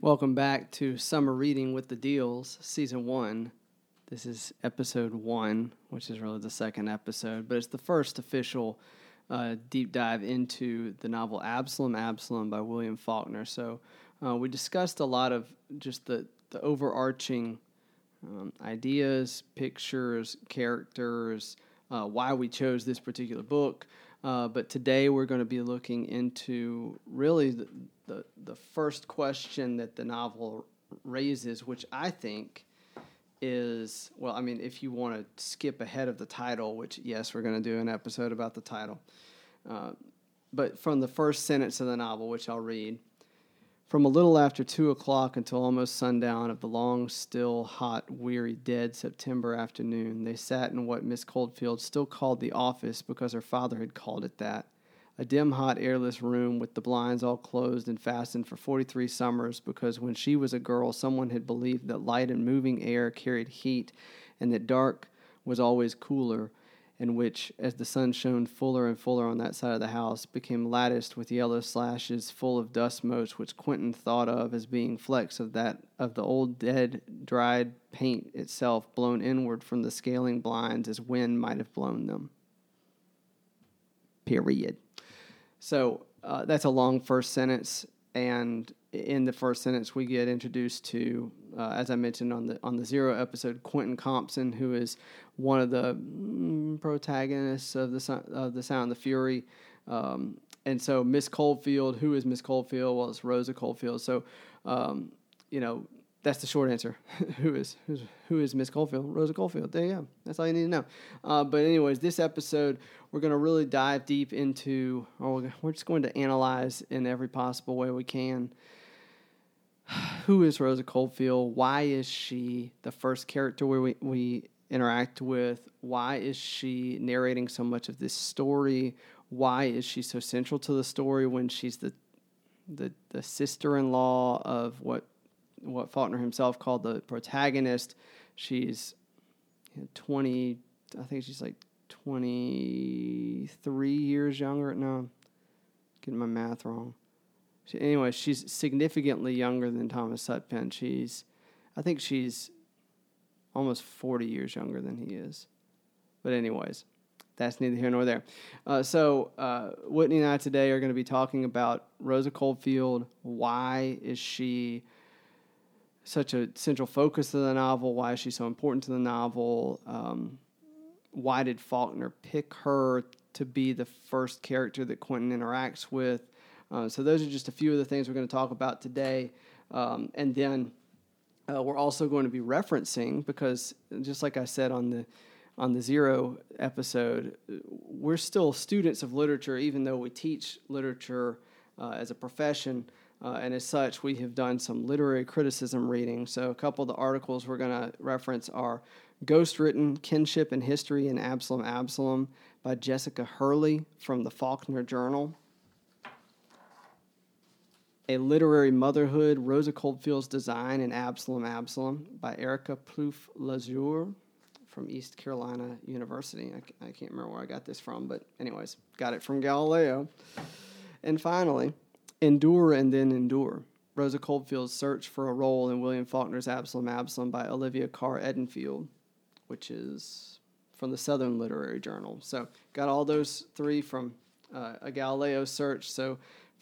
Welcome back to Summer Reading with the Deals, Season 1. This is episode 1, which is really the second episode, but it's the first official uh, deep dive into the novel Absalom, Absalom by William Faulkner. So uh, we discussed a lot of just the, the overarching um, ideas, pictures, characters, uh, why we chose this particular book. Uh, but today we're going to be looking into really the, the, the first question that the novel raises, which I think is well, I mean, if you want to skip ahead of the title, which, yes, we're going to do an episode about the title. Uh, but from the first sentence of the novel, which I'll read, from a little after two o'clock until almost sundown of the long, still, hot, weary, dead September afternoon, they sat in what Miss Coldfield still called the office because her father had called it that. A dim, hot, airless room with the blinds all closed and fastened for 43 summers because when she was a girl, someone had believed that light and moving air carried heat and that dark was always cooler and which, as the sun shone fuller and fuller on that side of the house, became latticed with yellow slashes full of dust motes, which Quentin thought of as being flecks of that of the old dead dried paint itself blown inward from the scaling blinds as wind might have blown them. Period. So uh, that's a long first sentence, and in the first sentence we get introduced to, uh, as I mentioned on the on the zero episode, Quentin Compson, who is one of the mm, protagonists of the of the Sound of the Fury. Um, and so Miss Coldfield, who is Miss Coldfield? Well, it's Rosa Coldfield. So, um, you know, that's the short answer. who is who's, who is Miss Coldfield? Rosa Coldfield. There you go. That's all you need to know. Uh, but anyways, this episode we're going to really dive deep into, or we're just going to analyze in every possible way we can. Who is Rosa Coldfield? Why is she the first character we, we interact with? Why is she narrating so much of this story? Why is she so central to the story when she's the the, the sister-in-law of what what Faulkner himself called the protagonist? She's twenty. I think she's like twenty three years younger. No, getting my math wrong. She, anyway, she's significantly younger than Thomas Sutpen. She's, I think she's almost 40 years younger than he is. But, anyways, that's neither here nor there. Uh, so, uh, Whitney and I today are going to be talking about Rosa Coldfield. Why is she such a central focus of the novel? Why is she so important to the novel? Um, why did Faulkner pick her to be the first character that Quentin interacts with? Uh, so, those are just a few of the things we're going to talk about today. Um, and then uh, we're also going to be referencing because just like I said on the on the zero episode, we're still students of literature, even though we teach literature uh, as a profession. Uh, and as such, we have done some literary criticism reading. So, a couple of the articles we're going to reference are Ghost Written Kinship and History in Absalom Absalom by Jessica Hurley from the Faulkner Journal. A Literary Motherhood, Rosa Coldfield's Design in Absalom Absalom by Erica Plouffe Lazure from East Carolina University. I, I can't remember where I got this from, but, anyways, got it from Galileo. And finally, Endure and Then Endure. Rosa Coldfield's Search for a Role in William Faulkner's Absalom Absalom by Olivia Carr Edenfield, which is from the Southern Literary Journal. So, got all those three from uh, a Galileo search. So,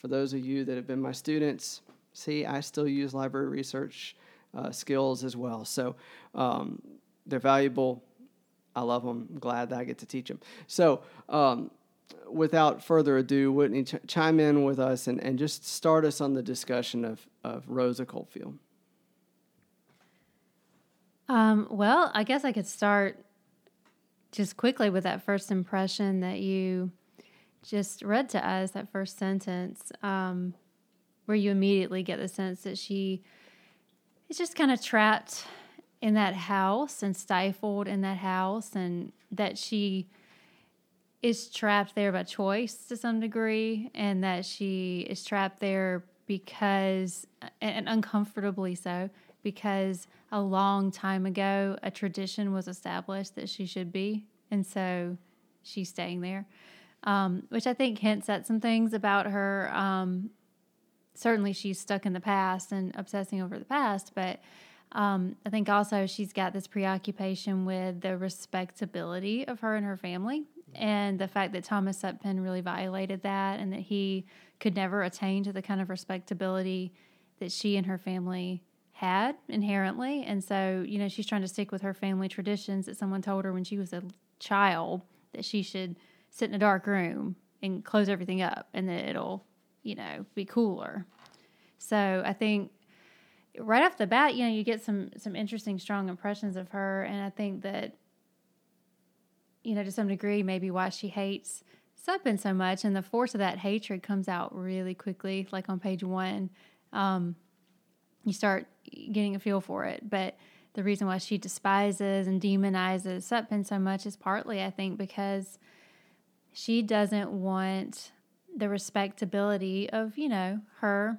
for those of you that have been my students, see, I still use library research uh, skills as well. So um, they're valuable. I love them. I'm glad that I get to teach them. So, um, without further ado, Whitney, ch- chime in with us and, and just start us on the discussion of, of Rosa Coldfield. Um, well, I guess I could start just quickly with that first impression that you just read to us, that first sentence, um, where you immediately get the sense that she is just kind of trapped in that house and stifled in that house, and that she is trapped there by choice to some degree, and that she is trapped there because, and uncomfortably so, because a long time ago a tradition was established that she should be, and so she's staying there um, which I think hints at some things about her um, certainly she's stuck in the past and obsessing over the past, but um, I think also she's got this preoccupation with the respectability of her and her family and the fact that Thomas Sutpen really violated that and that he could never attain to the kind of respectability that she and her family had inherently. And so, you know, she's trying to stick with her family traditions that someone told her when she was a child that she should sit in a dark room and close everything up and then it'll, you know, be cooler. So I think right off the bat, you know, you get some some interesting, strong impressions of her, and I think that, you know, to some degree, maybe why she hates Sutpen so much, and the force of that hatred comes out really quickly, like on page one. Um, you start getting a feel for it, but the reason why she despises and demonizes Sutpen so much is partly, I think, because she doesn't want the respectability of, you know, her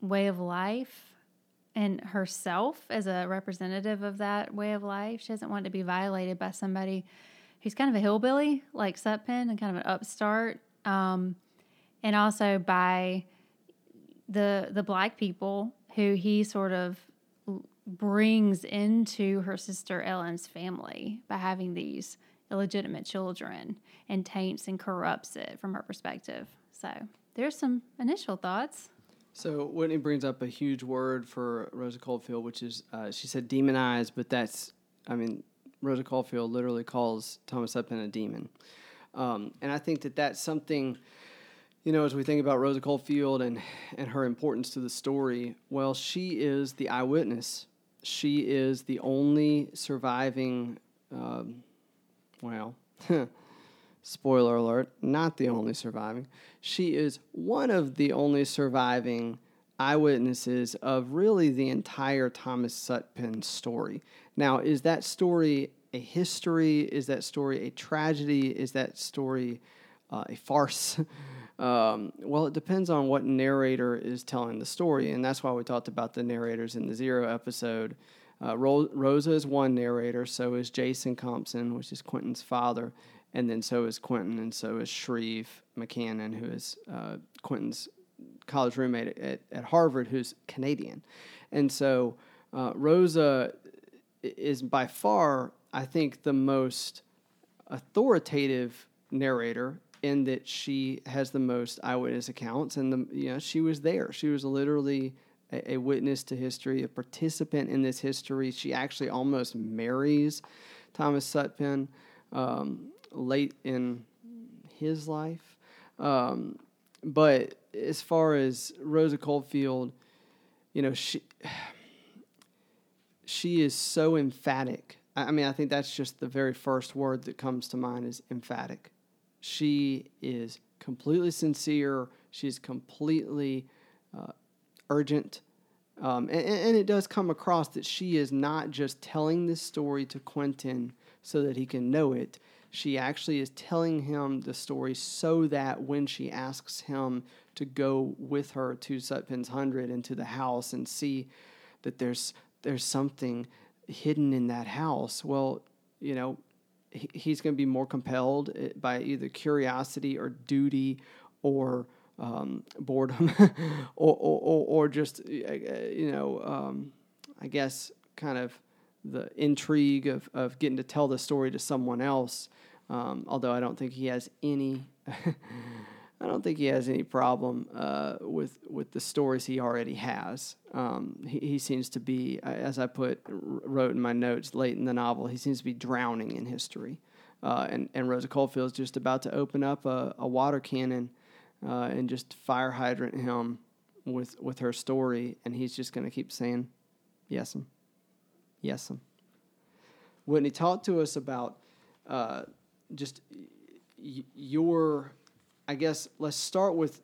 way of life and herself as a representative of that way of life. She doesn't want to be violated by somebody who's kind of a hillbilly like Sutpen and kind of an upstart. Um, and also by the the black people who he sort of brings into her sister Ellen's family by having these illegitimate children and taints and corrupts it from her perspective. So there's some initial thoughts. So Whitney brings up a huge word for Rosa Coldfield, which is uh, she said demonized, but that's I mean Rosa Coldfield literally calls Thomas Sutpen a demon, um, and I think that that's something. You know, as we think about Rosa Coldfield and, and her importance to the story, well, she is the eyewitness. She is the only surviving, um, well, spoiler alert, not the only surviving. She is one of the only surviving eyewitnesses of really the entire Thomas Sutpen story. Now, is that story a history? Is that story a tragedy? Is that story uh, a farce? um, well, it depends on what narrator is telling the story, and that's why we talked about the narrators in the Zero episode. Uh, Ro- Rosa is one narrator, so is Jason Compson, which is Quentin's father, and then so is Quentin, and so is Shreve McCannon, who is uh, Quentin's college roommate at, at Harvard, who's Canadian. And so uh, Rosa is by far, I think, the most authoritative narrator in that she has the most eyewitness accounts, and the you know she was there. She was literally a, a witness to history, a participant in this history. She actually almost marries Thomas Sutpen. Um, late in his life. Um, but as far as Rosa Coldfield, you know, she she is so emphatic. I mean, I think that's just the very first word that comes to mind is emphatic. She is completely sincere. She's completely uh, urgent. Um, and, and, it does come across that she is not just telling this story to Quentin so that he can know it she actually is telling him the story so that when she asks him to go with her to Sutpen's Hundred and to the house and see that there's there's something hidden in that house, well, you know, he, he's going to be more compelled eh, by either curiosity or duty or um, boredom or, or, or, or, just, eh, eh, you know, um, I guess kind of the intrigue of, of getting to tell the story to someone else um, although I don't think he has any, I don't think he has any problem uh, with with the stories he already has. Um, he, he seems to be, as I put wrote in my notes late in the novel, he seems to be drowning in history. Uh, and and Rosa is just about to open up a, a water cannon uh, and just fire hydrant him with with her story, and he's just going to keep saying, "Yes'm, yes'm." Whitney talk to us about uh, just your, I guess, let's start with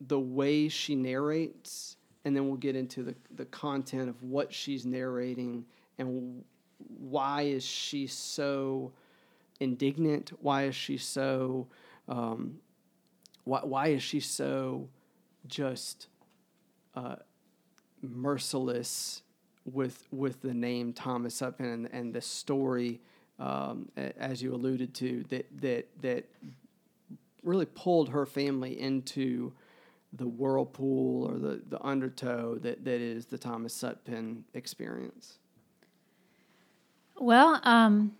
the way she narrates, and then we'll get into the, the content of what she's narrating and why is she so indignant? Why is she so, um, why, why is she so just uh, merciless with with the name Thomas Sutpen and, and the story um, as you alluded to, that that that really pulled her family into the whirlpool or the, the undertow that, that is the Thomas Sutpen experience? Well, um,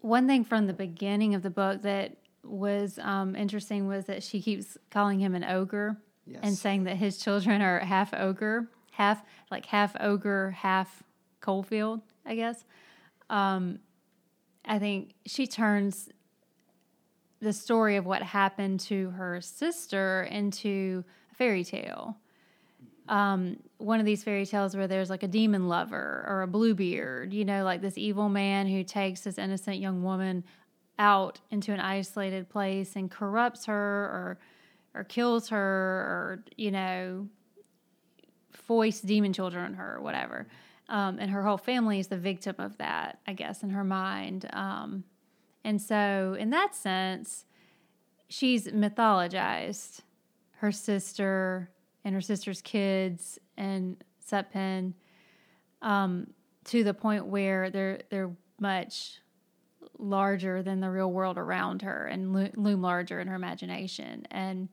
one thing from the beginning of the book that was um, interesting was that she keeps calling him an ogre Yes. and saying that his children are half ogre, half like half ogre, half Coldfield, I guess. Um, I think she turns the story of what happened to her sister into a fairy tale. Um, one of these fairy tales where there's like a demon lover or a bluebeard, you know, like this evil man who takes this innocent young woman out into an isolated place and corrupts her or or kills her or you know foists demon children on her or whatever. Um, and her whole family is the victim of that i guess in her mind. Um, and so in that sense she's mythologized her sister and her sister's kids and Sutpen um, to the point where they're they're much larger than the real world around her and lo- loom larger in her imagination. And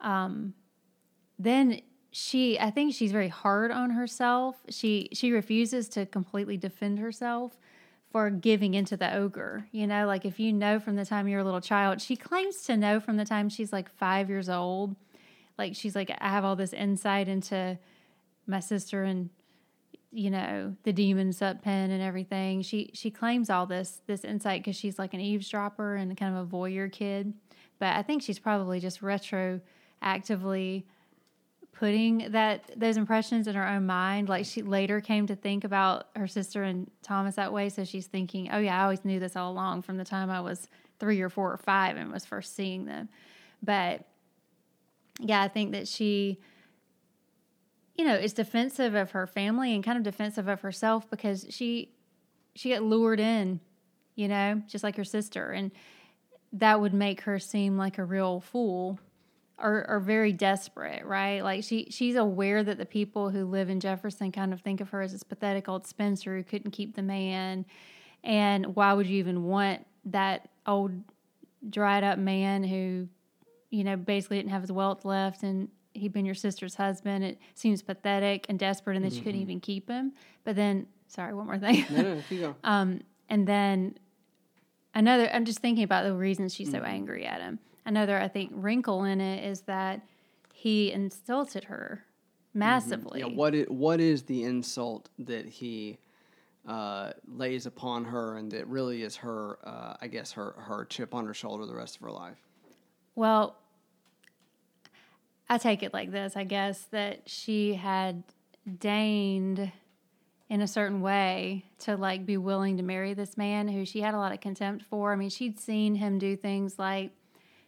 um, then she i think she's very hard on herself. She she refuses to completely defend herself for giving into the ogre. You know like if you know from the time you're a little child she claims to know from the time she's like five years old. Like she's like i have all this insight into my sister and you know the demon Sutpen and everything. She she claims all this this insight because she's like an eavesdropper and kind of a voyeur kid. But i think she's probably just retroactively putting that those impressions in her own mind. Like she later came to think about her sister and thomas that way. So she's thinking oh yeah i always knew this all along from the time i was three or four or five and was first seeing them. But yeah i think that she you know is defensive of her family and kind of defensive of herself because she she got lured in you know just like her sister and that would make her seem like a real fool or, or very desperate, right? Like she she's aware that the people who live in Jefferson kind of think of her as this pathetic old Spencer who couldn't keep the man. And why would you even want that old dried up man who, you know, basically didn't have his wealth left and he'd been your sister's husband? It seems pathetic and desperate and that you couldn't even keep him. But then sorry, one more thing. No, no. Um, and then another, I'm just thinking about the reasons she's so angry at him. Another, I think, wrinkle in it is that he insulted her massively. Yeah, what is, what is the insult that he uh, lays upon her, and that really is her, uh, I guess, her her chip on her shoulder the rest of her life? Well, I take it like this, I guess, that she had deigned in a certain way to like be willing to marry this man who she had a lot of contempt for. I mean, she'd seen him do things like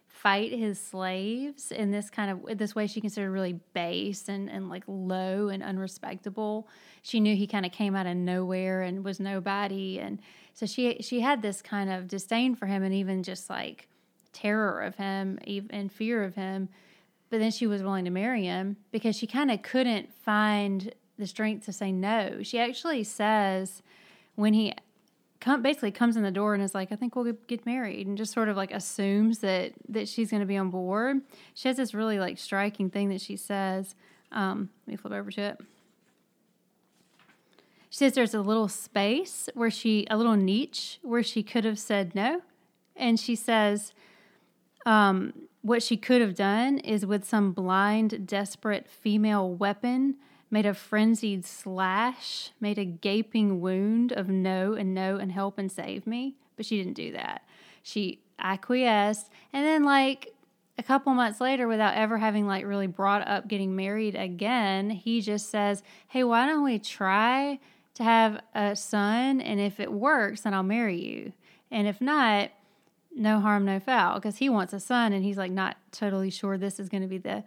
fight his slaves in this kind of this way she considered really base and, and like low and unrespectable. She knew he kind of came out of nowhere and was nobody and so she she had this kind of disdain for him and even just like terror of him even and fear of him. But then she was willing to marry him because she kind of couldn't find the strength to say no. She actually says when he come, basically comes in the door and is like, "I think we'll get, married," and just sort of like assumes that that she's going to be on board. She has this really like striking thing that she says. Um, let me flip over to it. She says there's a little space where she, a little niche where she could have said no, and she says, um, what she could have done is with some blind, desperate female weapon, made a frenzied slash, made a gaping wound of no and no and help and save me. But she didn't do that. She acquiesced. And then, like, a couple months later, without ever having, like, really brought up getting married again, he just says, Hey, why don't we try to have a son? And if it works, then I'll marry you. And if not, no harm, no foul, because he wants a son, and he's like not totally sure this is going to be the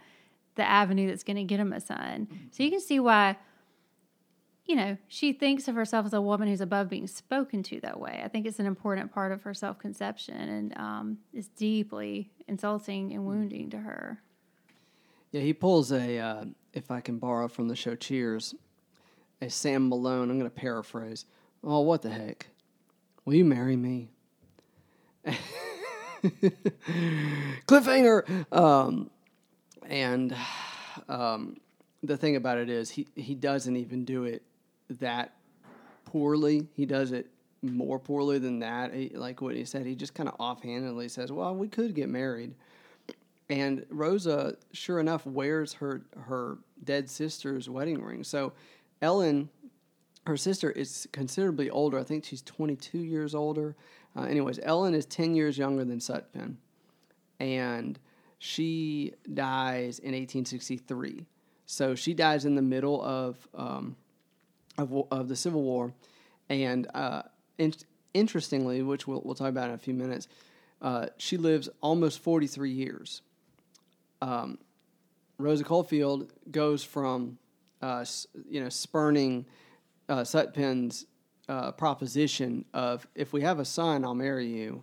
the avenue that's going to get him a son. So you can see why, you know, she thinks of herself as a woman who's above being spoken to that way. I think it's an important part of her self conception, and um, it's deeply insulting and wounding to her. Yeah, he pulls a, uh, if I can borrow from the show Cheers, a Sam Malone. I'm going to paraphrase. Oh, what the heck? Will you marry me? Cliffhanger. Um, and um, the thing about it is he he doesn't even do it that poorly. He does it more poorly than that. He, like what he said, he just kind of offhandedly says, "Well, we could get married." And Rosa, sure enough, wears her her dead sister's wedding ring. So Ellen, her sister, is considerably older. I think she's 22 years older. Uh, anyways, Ellen is 10 years younger than Sutpen, and she dies in 1863. So she dies in the middle of um, of, of the Civil War, and uh, in, interestingly, which we'll, we'll talk about in a few minutes, uh, she lives almost 43 years. Um, Rosa Coldfield goes from, uh, you know, spurning uh, uh, proposition of if we have a son, I'll marry you.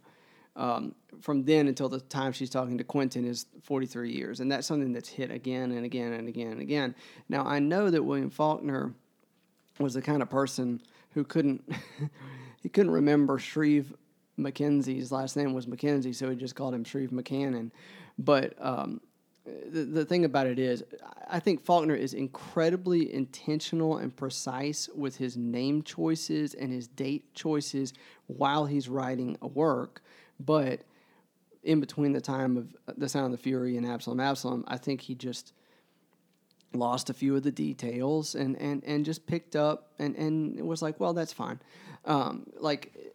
Um, from then until the time she's talking to Quentin is 43 years, and that's something that's hit again and again and again and again. Now I know that William Faulkner was the kind of person who couldn't he couldn't remember Shreve Mackenzie's last name was Mackenzie, so he just called him Shreve McCannon. But um, the, the thing about it is, I think Faulkner is incredibly intentional and precise with his name choices and his date choices while he's writing a work. But in between the time of The Sound of the Fury and Absalom, Absalom, I think he just lost a few of the details and, and, and just picked up and, and was like, well, that's fine. Um, like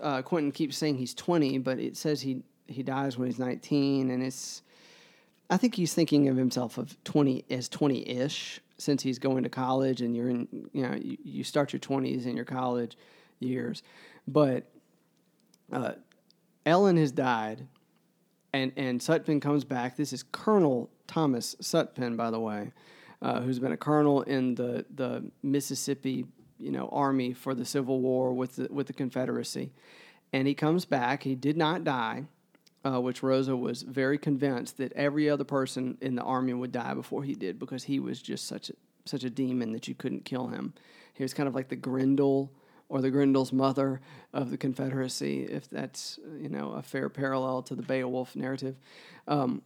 uh, Quentin keeps saying he's 20, but it says he, he dies when he's 19. And it's, I think he's thinking of himself of 20 as 20 ish since he's going to college and you're in, you know, you, you start your 20s in your college years. But uh, Ellen has died and, and Sutpen comes back. This is Colonel Thomas Sutpen, by the way uh, who's been a colonel in the, the Mississippi you know army for the Civil War with the, with the Confederacy, and he comes back. He did not die, uh, which Rosa was very convinced that every other person in the army would die before he did because he was just such a such a demon that you couldn't kill him. He was kind of like the Grendel or the Grendel's mother of the Confederacy, if that's you know a fair parallel to the Beowulf narrative. Um,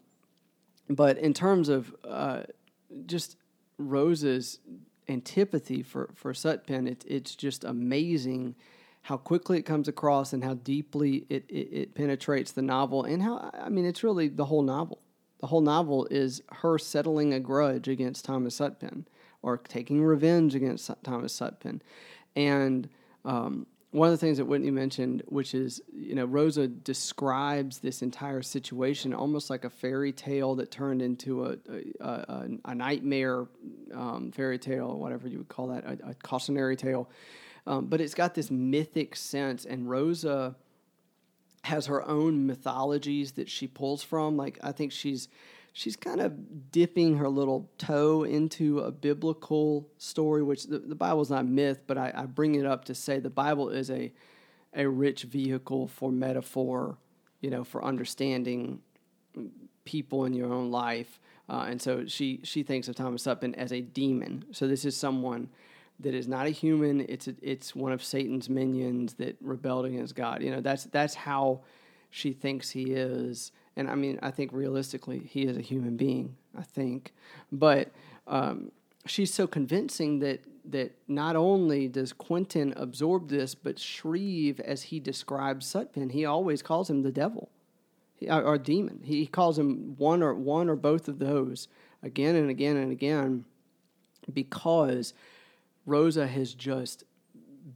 but in terms of uh, just Rosa's antipathy for for Sutpen, it, it's just amazing how quickly it comes across and how deeply it, it, it, penetrates the novel and how I mean it's really the whole novel. The whole novel is her settling a grudge against Thomas Sutpen or taking revenge against Thomas Sutpen, and um, one of the things that Whitney mentioned, which is, you know, Rosa describes this entire situation almost like a fairy tale that turned into a, a, a, a nightmare um, fairy tale, whatever you would call that, a, cautionary tale. Um, but it's got this mythic sense, and Rosa has her own mythologies that she pulls from. Like, I think she's she's kind of dipping her little toe into a biblical story, which the, the Bible is not myth, but I, I, bring it up to say the Bible is a a rich vehicle for metaphor, you know, for understanding people in your own life. Uh, and so she she thinks of Thomas Sutpen as a demon. So this is someone that is not a human. It's a, it's one of Satan's minions that rebelled against God. You know, that's that's how she thinks he is and I mean, I think realistically, he is a human being. I think, but um, she's so convincing that that not only does Quentin absorb this, but Shreve, as he describes Sutpen, he always calls him the devil, he, or, or demon. He calls him one or one or both of those again and again and again, because Rosa has just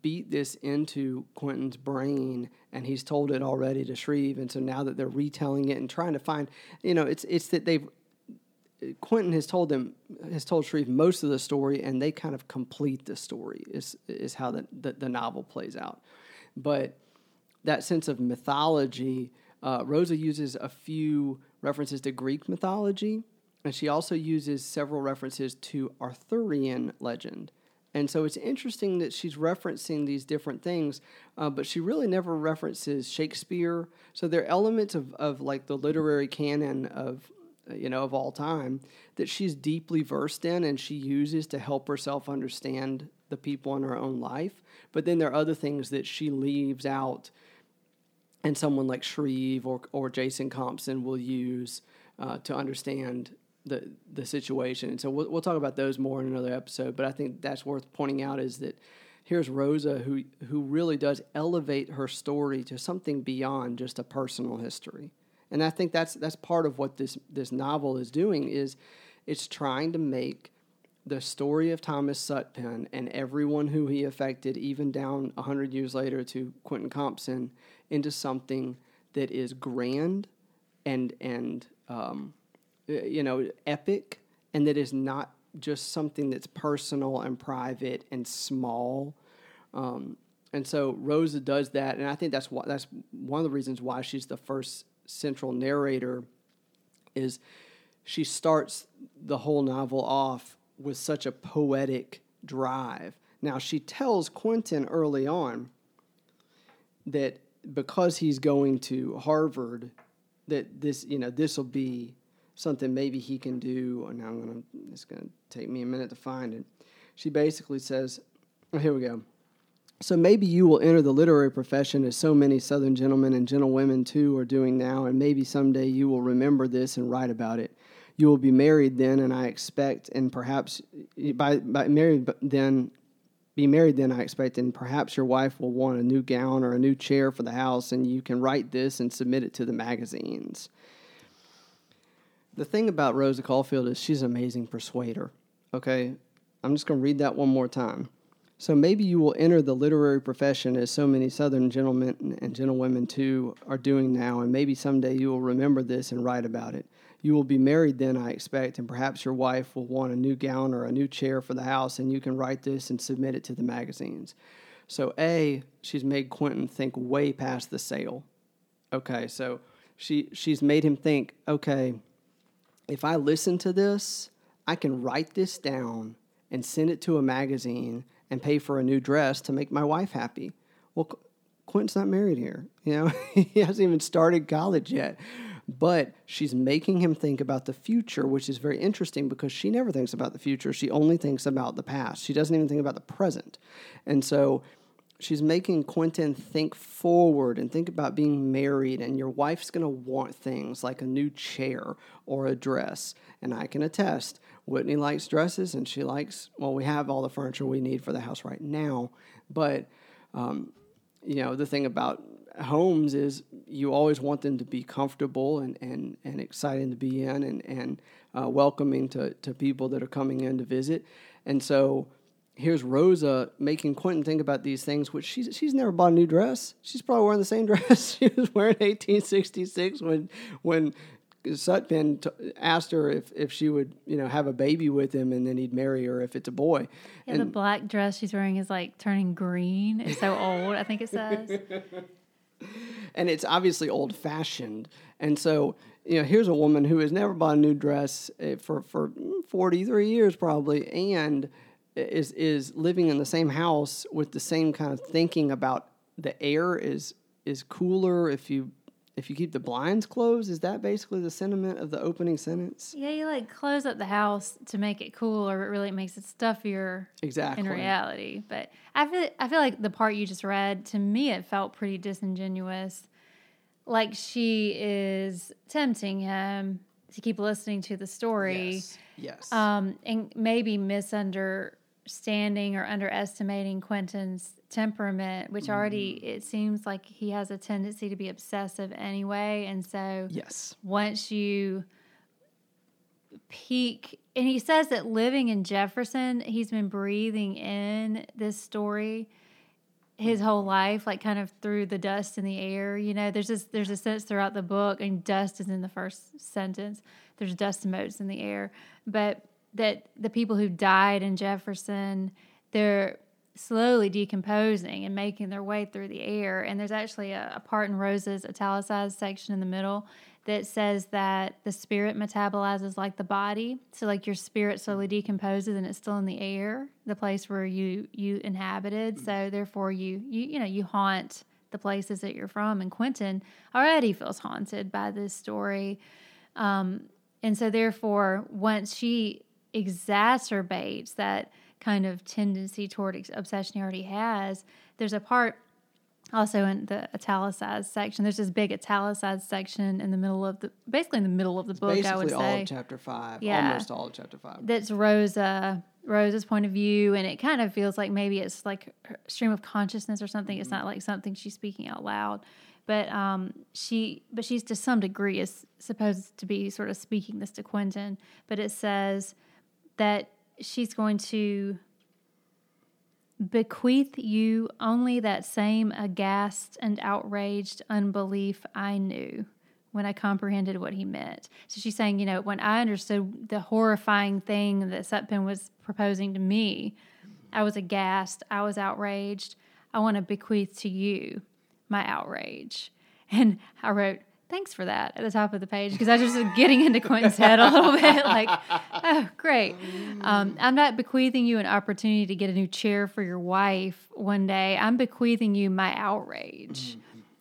beat this into Quentin's brain and he's told it already to Shreve. And so now that they're retelling it and trying to find, you know, it's, it's that they've, Quentin has told them, has told Shreve most of the story and they kind of complete the story is, is how the, the, the novel plays out. But that sense of mythology, uh, Rosa uses a few references to Greek mythology, and she also uses several references to Arthurian legend. And so it's interesting that she's referencing these different things, uh, but she really never references Shakespeare. So there are elements of, of like the literary canon of you know of all time that she's deeply versed in and she uses to help herself understand the people in her own life. But then there are other things that she leaves out, and someone like Shreve or or Jason Compson will use uh, to understand the the situation. And so we'll, we'll talk about those more in another episode. But I think that's worth pointing out is that here's Rosa who who really does elevate her story to something beyond just a personal history. And I think that's that's part of what this this novel is doing is it's trying to make the story of Thomas Sutpen and everyone who he affected, even down 100 years later to Quentin Compson, into something that is grand and, and um, you know, epic, and that is not just something that's personal and private and small. Um, and so Rosa does that, and I think that's why that's one of the reasons why she's the first central narrator. Is she starts the whole novel off with such a poetic drive. Now, she tells Quentin early on that because he's going to Harvard, that this, you know, this will be something maybe he can do. And now I'm to, it's to take me a minute to find it. She basically says, oh, here we go. So maybe you will enter the literary profession as so many Southern gentlemen and gentlewomen too are doing now, and maybe someday you will remember this and write about it. You will be married then, and I expect, and perhaps by, by married then, be married then, I expect, and perhaps your wife will want a new gown or a new chair for the house, and you can write this and submit it to the magazines. The thing about Rosa Coldfield is she's an amazing persuader. Okay? I'm just going to read that one more time. So maybe you will enter the literary profession as so many Southern gentlemen and gentlewomen too are doing now, and maybe someday you will remember this and write about it. You will be married then, I expect, and perhaps your wife will want a new gown or a new chair for the house, and you can write this and submit it to the magazines. So, A, she's made Quentin think way past the sale. Okay, so she she's made him think, okay, if I listen to this, I can write this down and send it to a magazine and pay for a new dress to make my wife happy. Well, Quentin's not married here. You know, he hasn't even started college yet but she's making him think about the future, which is very interesting because she never thinks about the future. She only thinks about the past. She doesn't even think about the present. And so she's making Quentin think forward and think about being married, and your wife's going to want things like a new chair or a dress. And I can attest, Whitney likes dresses, and she likes, well, we have all the furniture we need for the house right now. But, um, you know, the thing about homes is you always want them to be comfortable and, and, and exciting to be in and, and uh, welcoming to, to people that are coming in to visit. And so here's Rosa making Quentin think about these things, which she's, she's never bought a new dress. She's probably wearing the same dress she was wearing in 1866 when, when Sutpen t- asked her if, if she would, you know, have a baby with him and then he'd marry her if it's a boy. Yeah, and, the black dress she's wearing is like turning green. It's so old, I think it says. and it's obviously old fashioned. And so, you know, here's a woman who has never bought a new dress eh, for, for 43 years probably and is, is living in the same house with the same kind of thinking about the air is, is cooler if you if you keep the blinds closed, is that basically the sentiment of the opening sentence? Yeah, you like close up the house to make it cool, or it really makes it stuffier. Exactly. In reality, but I feel I feel like the part you just read to me it felt pretty disingenuous, like she is tempting him to keep listening to the story. Yes. Yes. Um, and maybe misunderstanding or underestimating Quentin's temperament, which already mm. it seems like he has a tendency to be obsessive anyway. And so, yes, once you peak, and he says that living in Jefferson, he's been breathing in this story his whole life, like kind of through the dust in the air. You know, there's this there's a sense throughout the book, and dust is in the first sentence. There's dust motes in the air, but that the people who died in Jefferson, they're slowly decomposing and making their way through the air. And there's actually a, a, part in Rosa's italicized section in the middle that says that the spirit metabolizes like the body. So like your spirit slowly decomposes and it's still in the air, the place where you you inhabited. So therefore you you you know you haunt the places that you're from. And Quentin already feels haunted by this story. Um, and so therefore once she exacerbates that kind of tendency toward obsession he already has. There's a part also in the italicized section. There's this big italicized section in the middle of the, basically in the middle of the book. Basically, I would all say of chapter five. Yeah. Almost all of chapter five. that's Rosa Rosa's point of view, and it kind of feels like maybe it's like stream of consciousness or something. It's not like something she's speaking out loud, but um, she but she's to some degree is supposed to be sort of speaking this to Quentin. But it says that she's going to bequeath you only that same aghast and outraged unbelief I knew when I comprehended what he meant. So she's saying, you know, when I understood the horrifying thing that Sutpen was proposing to me, I was aghast, I was outraged. I want to bequeath to you my outrage. And I wrote, thanks for that at the top of the page because I was just getting into Quentin's head a little bit like, oh, great. Um, I'm not bequeathing you an opportunity to get a new chair for your wife one day. I'm bequeathing you my outrage.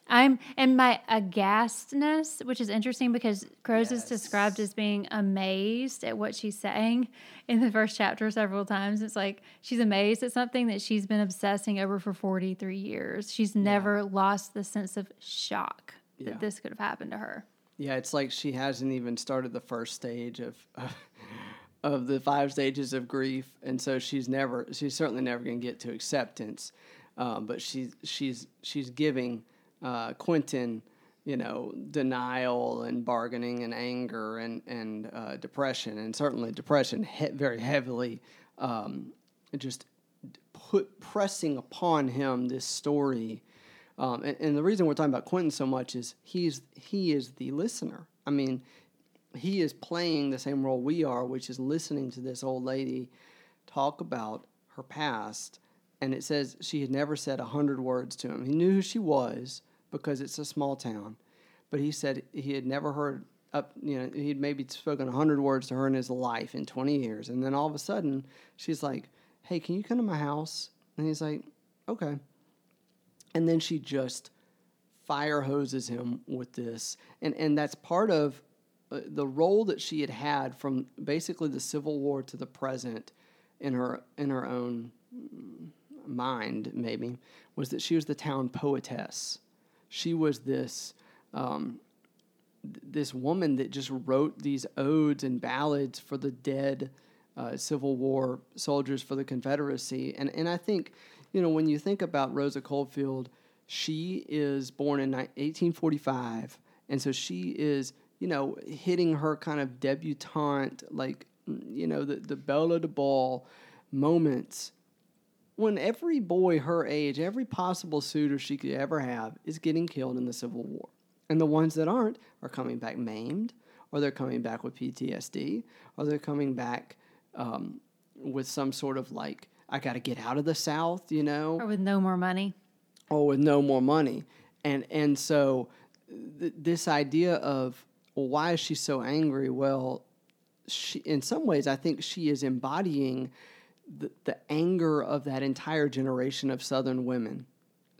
I'm and my aghastness, which is interesting because Rose is described as being amazed at what she's saying in the first chapter several times. It's like she's amazed at something that she's been obsessing over for 43 years. She's never lost the sense of shock that Yeah. this could have happened to her. Yeah, it's like she hasn't even started the first stage of of the five stages of grief, and so she's never she's certainly never going to get to acceptance. Um, but she's she's she's giving uh, Quentin, you know, denial and bargaining and anger and and uh, depression, and certainly depression he- very heavily, um, just put pressing upon him this story. Um, and, and the reason we're talking about Quentin so much is he's he is the listener. I mean, he is playing the same role we are, which is listening to this old lady talk about her past. And it says she had never said a hundred words to him. He knew who she was because it's a small town, but he said he had never heard up. You know, he'd maybe spoken a hundred words to her in his life in twenty years, and then all of a sudden she's like, "Hey, can you come to my house?" And he's like, "Okay." And then she just fire hoses him with this, and and that's part of uh, the role that she had had from basically the Civil War to the present in her in her own mind maybe was that she was the town poetess. She was this um, this woman that just wrote these odes and ballads for the dead uh, Civil War soldiers for the Confederacy. And and I think you know when you think about Rosa Coldfield, she is born in 1845, and so she is you know hitting her kind of debutante like mm, you know the the belle of the ball moments when every boy her age, every possible suitor she could ever have, is getting killed in the Civil War. And the ones that aren't are coming back maimed, or they're coming back with PTSD, or they're coming back um, with some sort of like, I got to get out of the South, you know? Or with no more money. or with no more money. And and so th- this idea of well, why is she so angry? Well, she in some ways I think she is embodying the, the anger of that entire generation of Southern women.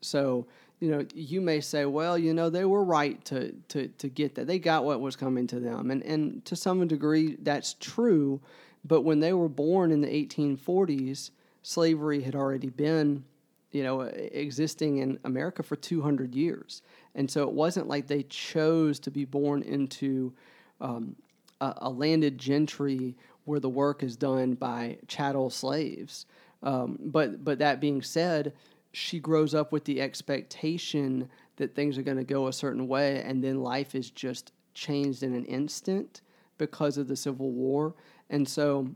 So you know you may say, well, you know they were right to to to get that. They got what was coming to them, and and to some degree that's true. But when they were born in the 1840s, slavery had already been you know, existing in America for 200 years. And so it wasn't like they chose to be born into um, a, a landed gentry where the work is done by chattel slaves. Um, but, but that being said, she grows up with the expectation that things are going to go a certain way, and then life is just changed in an instant because of the Civil War. And so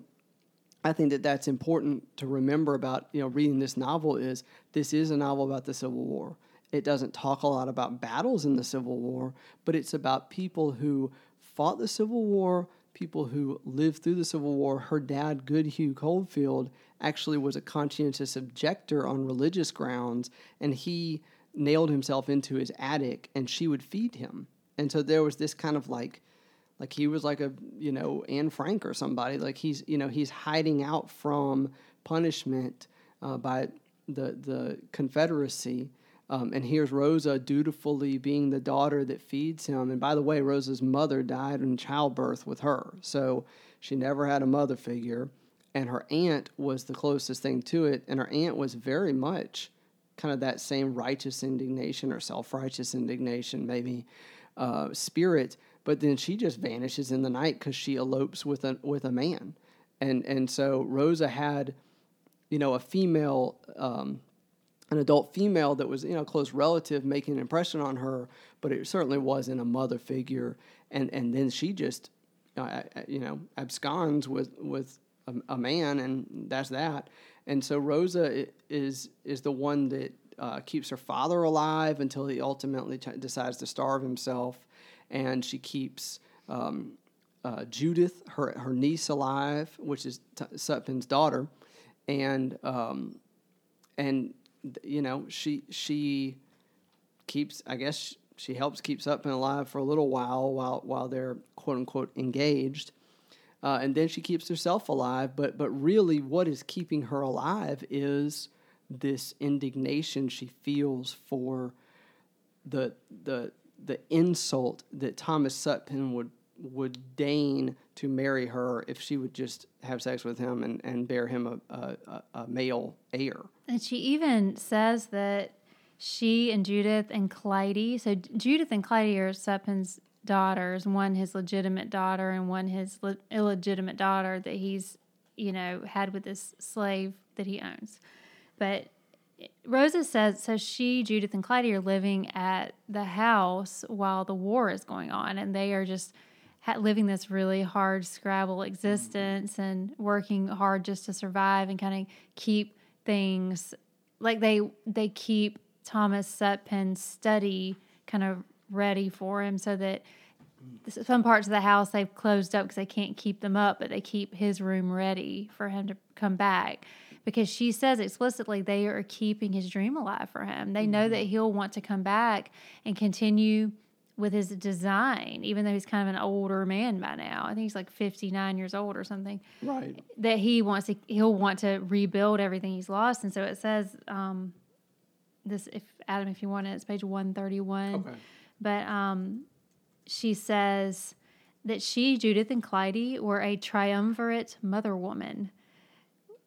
I think that that's important to remember about you know reading this novel is this is a novel about the Civil War. It doesn't talk a lot about battles in the Civil War, but it's about people who fought the Civil War, people who lived through the Civil War. Her dad, Goodhue Coldfield, actually was a conscientious objector on religious grounds, and he nailed himself into his attic, and she would feed him. And so there was this kind of like like he was like a you know Anne Frank or somebody. Like he's you know he's hiding out from punishment uh, by the the Confederacy. Um, and here's Rosa dutifully being the daughter that feeds him. And by the way Rosa's mother died in childbirth with her. So she never had a mother figure. And her aunt was the closest thing to it. And her aunt was very much kind of that same righteous indignation or self righteous indignation, maybe uh, spirit. But then she just vanishes in the night because she elopes with a with a man, and and so Rosa had, you know, a female. Um, an adult female that was you know close relative making an impression on her, but it certainly wasn't a mother figure. And and then she just uh, you know absconds with with a, a, man, and that's that. And so Rosa is is the one that uh, keeps her father alive until he ultimately t- decides to starve himself, and she keeps. Um, uh, Judith, her her niece, alive, which is T- Sutpen's daughter, and um, and you know, she she keeps. I guess she helps keep Sutpen alive for a little while while while they're quote unquote engaged, uh, and then she keeps herself alive. But but really, what is keeping her alive is this indignation she feels for the the the insult that Thomas Sutpen would would deign to marry her if she would just have sex with him and, and bear him a, a, a male heir. And she even says that she and Judith and Clytie, so Judith and Clytie are Sutpen's daughters, one his legitimate daughter and one his le- illegitimate daughter that he's, you know, had with this slave that he owns. But Rosa says so she, Judith, and Clytie are living at the house while the war is going on, and they are just – living this really hard scrabble existence mm-hmm. and working hard just to survive and kind of keep things like they they keep Thomas Sutpen's study kind of ready for him so that some parts of the house they've closed up because they can't keep them up, but they keep his room ready for him to come back. Because she says explicitly they are keeping his dream alive for him. They know that mm-hmm. he'll want to come back and continue with his design, even though he's kind of an older man by now. I think he's like 59 years old or something. Right. That he wants to, he'll want to rebuild everything he's lost. And so it says, um, this, if Adam, if you want it, it's page 131. Okay. But um, she says that she, Judith, and Clytie were a triumvirate mother woman,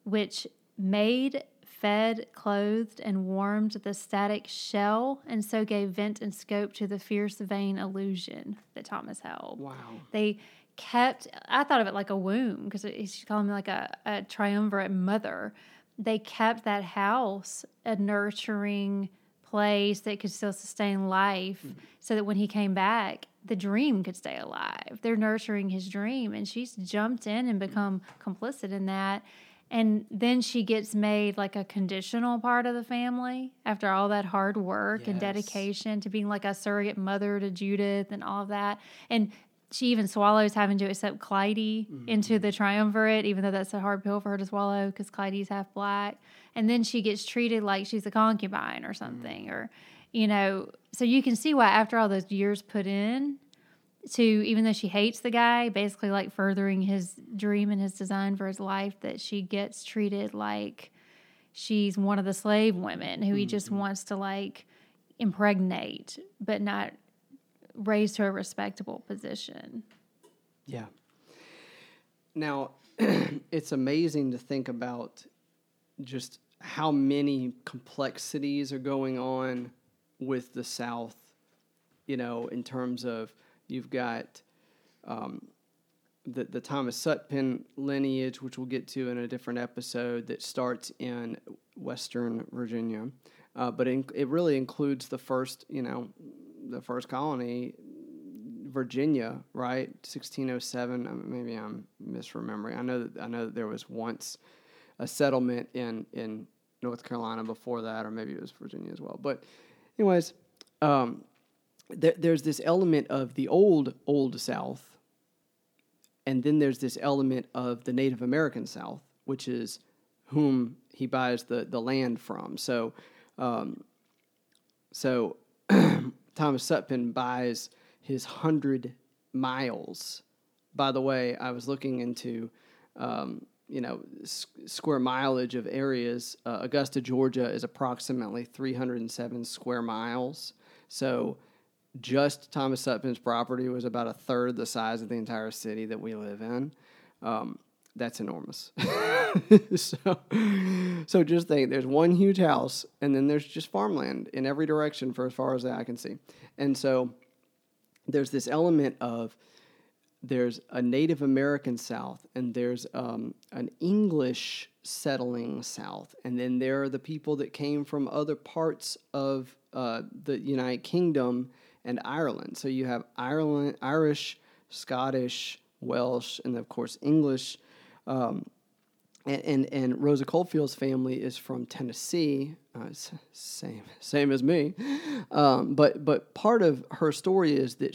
which made fed, clothed, and warmed the static shell, and so gave vent and scope to the fierce vain illusion that Thomas held. Wow. They kept, I thought of it like a womb because she's calling me like a, a triumvirate mother. They kept that house a nurturing place that could still sustain life mm-hmm. so that when he came back, the dream could stay alive. They're nurturing his dream, and she's jumped in and become complicit in that and then she gets made like a conditional part of the family after all that hard work yes. and dedication to being like a surrogate mother to Judith and all of that. And she even swallows having to accept Clytie mm-hmm. into the triumvirate, even though that's a hard pill for her to swallow because Clytie's half black. And then she gets treated like she's a concubine or something, mm-hmm. or, you know, so you can see why after all those years put in, to even though she hates the guy, basically like furthering his dream and his design for his life, that she gets treated like she's one of the slave women who mm-hmm. he just mm-hmm. wants to like impregnate, but not raise to a respectable position. Yeah. Now, it's amazing to think about just how many complexities are going on with the South, you know, in terms of You've got um, the, the Thomas Sutpen lineage, which we'll get to in a different episode, that starts in Western Virginia. Uh, but it, it really includes the first, you know, the first colony, Virginia, right? 1607. Maybe I'm misremembering. I know that I know that there was once a settlement in in North Carolina before that, or maybe it was Virginia as well. But, anyways, um, there, there's this element of the old old South, and then there's this element of the Native American South, which is whom he buys the the land from. So, um, so Thomas Sutpen buys his hundred miles. By the way, I was looking into. Um, you know, s- square mileage of areas. Uh, Augusta, Georgia, is approximately 307 square miles. So just Thomas Sutpen's property was about a third the size of the entire city that we live in. Um, that's enormous. so, so just think there's one huge house and then there's just farmland in every direction for as far as eye can see. And so there's this element of there's a Native American South and there's um, an English settling South. And then there are the people that came from other parts of uh, the United Kingdom and Ireland. So you have Ireland, Irish, Scottish, Welsh, and of course English. Um, and, and, and Rosa Coldfield's family is from Tennessee, uh, same same as me. Um, but but part of her story is that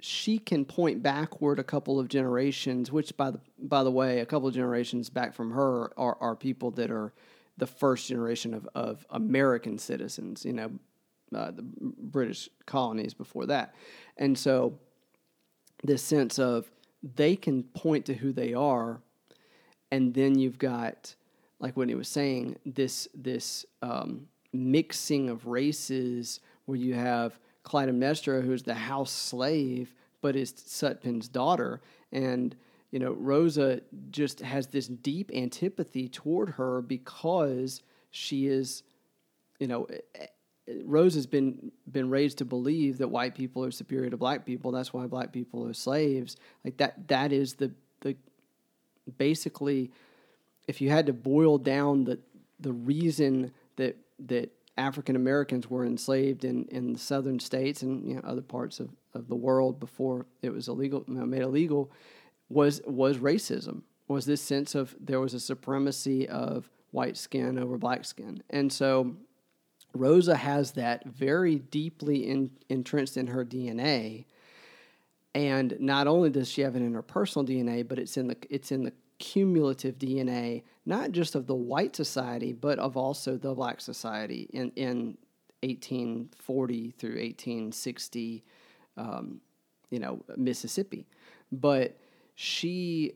she, can point backward a couple of generations, which by the by the way, a couple of generations back from her are, are people that are the first generation of, of American citizens. You know, uh, the British colonies before that, and so this sense of they can point to who they are and then you've got like what he was saying this this um, mixing of races where you have Clytemnestra who's the house slave but is Sutpen's daughter. And you know Rosa just has this deep antipathy toward her because she is you know Rose has been been raised to believe that white people are superior to black people. That's why black people are slaves. Like that. That is the the basically, if you had to boil down the the reason that that African Americans were enslaved in, in the southern states and you know, other parts of, of the world before it was illegal made illegal was was racism was this sense of there was a supremacy of white skin over black skin and so Rosa has that very deeply in, entrenched in her DNA and not only does she have it in her personal DNA, but it's in the it's in the cumulative DNA, not just of the white society, but of also the black society in in 1840 through 1860, um, you know, Mississippi. But she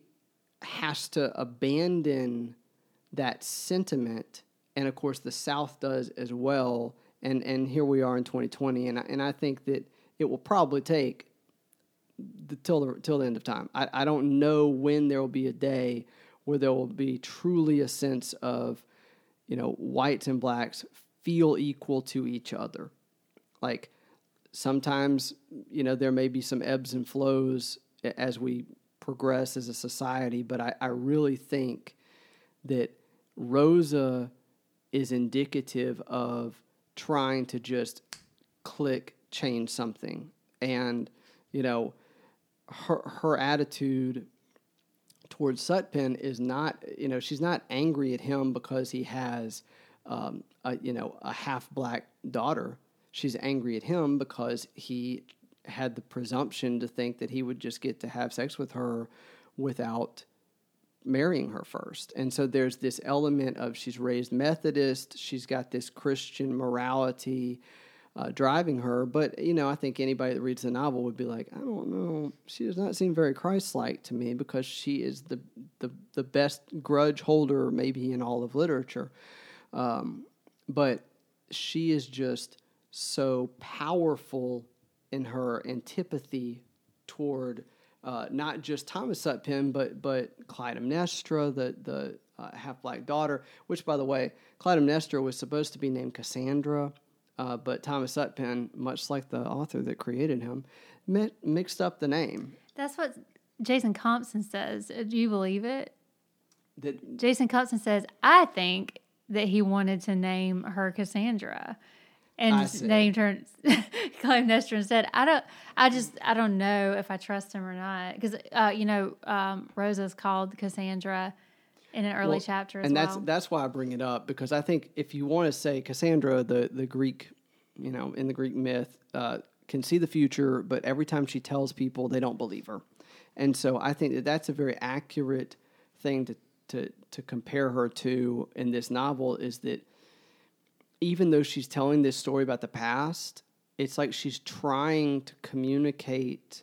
has to abandon that sentiment, and of course the South does as well. And and here we are in 2020, and I, and I think that it will probably take the, till the till the end of time. I, I don't know when there will be a day where there will be truly a sense of, you know, whites and blacks feel equal to each other. Like sometimes, you know, there may be some ebbs and flows as we progress as a society, but I, I really think that Rosa is indicative of trying to just click change something. And, you know, her her attitude towards Sutpen is not, you know, she's not angry at him because he has, um, a, you know, a half black daughter. She's angry at him because he had the presumption to think that he would just get to have sex with her without marrying her first. And so there's this element of she's raised Methodist, she's got this Christian morality uh, driving her. But you know, I think anybody that reads the novel would be like, I don't know, she does not seem very Christ-like to me because she is the the the best grudge holder maybe in all of literature. Um, but she is just so powerful in her antipathy toward uh, not just Thomas Sutpen, but but Clytemnestra, the the uh, half black daughter. Which, by the way, Clytemnestra was supposed to be named Cassandra, uh, but Thomas Sutpen, much like the author that created him, mi- mixed up the name. That's what Jason Compson says. Uh, do you believe it? That Jason Compson says, I think that he wanted to name her Cassandra and named her Clytemnestra instead. I don't. I just. I don't know if I trust him or not because uh, you know um, Rosa's called Cassandra in an early well, chapter and well. that's that's why I bring it up because I think if you want to say Cassandra, the the Greek, you know, in the Greek myth, uh, can see the future, but every time she tells people, they don't believe her, and so I think that that's a very accurate thing to to to compare her to in this novel is that even though she's telling this story about the past, it's like she's trying to communicate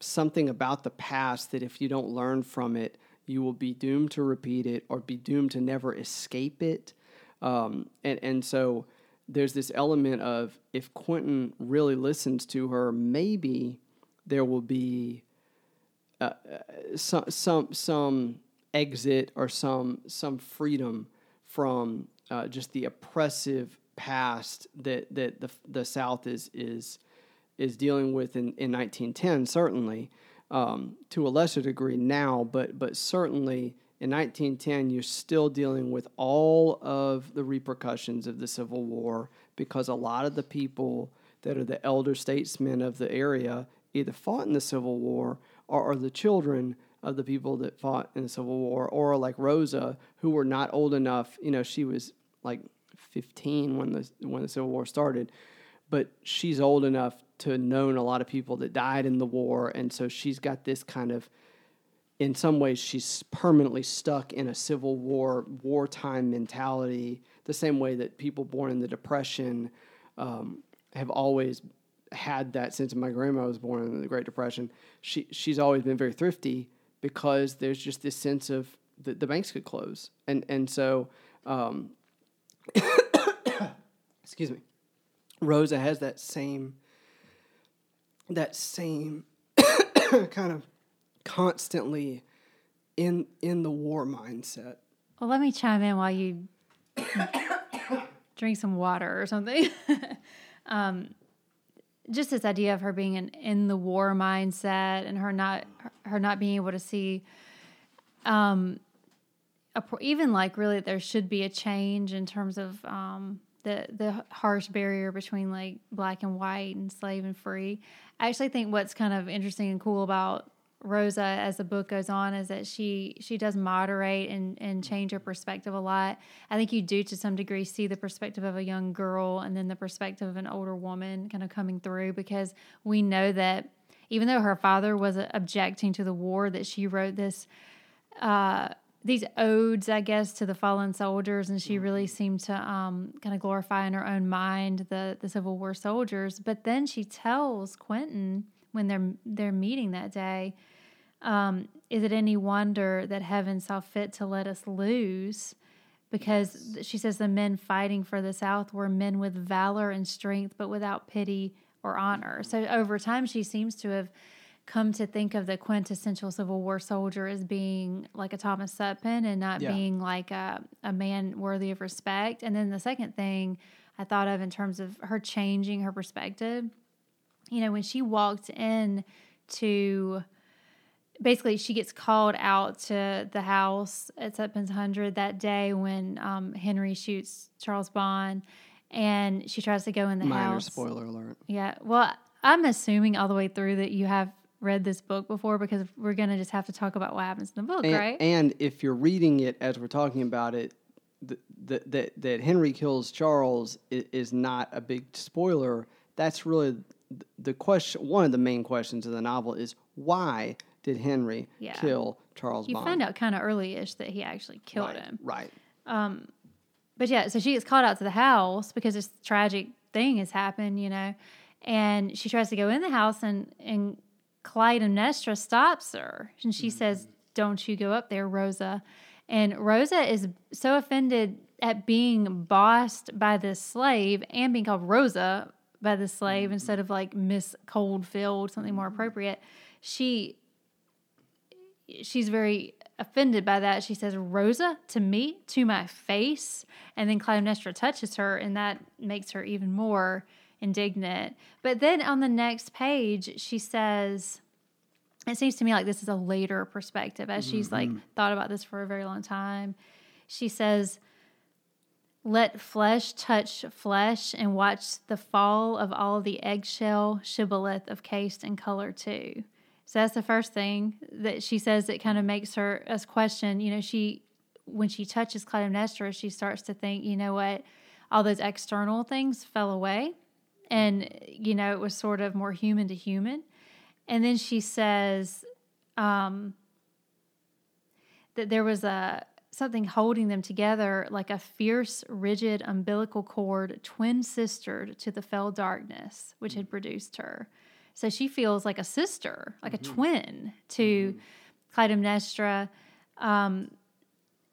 something about the past that if you don't learn from it you will be doomed to repeat it or be doomed to never escape it. Um, and, and so there's this element of if Quentin really listens to her, maybe there will be uh, uh some, some, some exit or some, some freedom from uh, just the oppressive past that that the the South is is is dealing with in, in 1910 certainly um, to a lesser degree now, but but certainly in 1910 you're still dealing with all of the repercussions of the Civil War because a lot of the people that are the elder statesmen of the area either fought in the Civil War or are the children of the people that fought in the Civil War, or like Rosa, who were not old enough. You know, she was like 15 when the when the Civil War started, but she's old enough to known a lot of people that died in the war, and so she's got this kind of. In some ways, she's permanently stuck in a Civil War wartime mentality, the same way that people born in the Depression um, have always had that since my grandma was born in the Great Depression. She she's always been very thrifty because there's just this sense of the, the banks could close, and and so, um, excuse me, Rosa has that same that same kind of constantly in in the war mindset. Well, let me chime in while you drink some water or something. um, just this idea of her being an in the war mindset and her not her not being able to see um even like really there should be a change in terms of um the the harsh barrier between like black and white and slave and free. I actually think what's kind of interesting and cool about Rosa as the book goes on is that she she does moderate and and change her perspective a lot. I think you do to some degree see the perspective of a young girl and then the perspective of an older woman kind of coming through because we know that even though her father was objecting to the war that she wrote this uh, these odes, I guess, to the fallen soldiers, and she really mm-hmm. seemed to um, kind of glorify in her own mind the the Civil War soldiers. But then she tells Quentin when they're they're meeting that day um, is it any wonder that heaven saw fit to let us lose? Because she says the men fighting for the South were men with valor and strength, but without pity or honor. So over time, she seems to have come to think of the quintessential Civil War soldier as being like a Thomas Sutpen and not yeah. being like a, a man worthy of respect. And then the second thing I thought of in terms of her changing her perspective, you know, when she walked in to basically she gets called out to the house at Sutpen's Hundred that day when um, Henry shoots Charles Bon, and she tries to go in the Minor house. spoiler alert. Yeah, well, I'm assuming all the way through that you have read this book before because we're going to just have to talk about what happens in the book, and, right? And if you're reading it as we're talking about it, that that that Henry kills Charles is, is not a big spoiler. That's really the question. One of the main questions of the novel is why did Henry yeah. kill Charles you Bon. find out kind of early-ish that he actually killed right, him. Right. Um, but yeah, so she gets called out to the house because this tragic thing has happened, you know, and she tries to go in the house and and Clytemnestra stops her and she mm-hmm. says, "Don't you go up there, Rosa." And Rosa is so offended at being bossed by this slave and being called Rosa by the slave mm-hmm. instead of like Miss Coldfield, something more mm-hmm. appropriate. She she's very offended by that. She says, Rosa, to me, to my face. And then Clytemnestra touches her, and that makes her even more indignant. But then on the next page, she says, it seems to me like this is a later perspective as mm-hmm. she's like mm-hmm. thought about this for a very long time. She says, let flesh touch flesh and watch the fall of all the eggshell shibboleth of caste and color too. So that's the first thing that she says that kind of makes her us question. You know, she when she touches Clytemnestra, she starts to think, you know what, all those external things fell away, and you know it was sort of more human to human. And then she says um, that there was a something holding them together like a fierce, rigid umbilical cord, twin sistered to the fell darkness which had produced her. So she feels like a sister, like mm-hmm. a twin to mm-hmm. Clytemnestra. Um,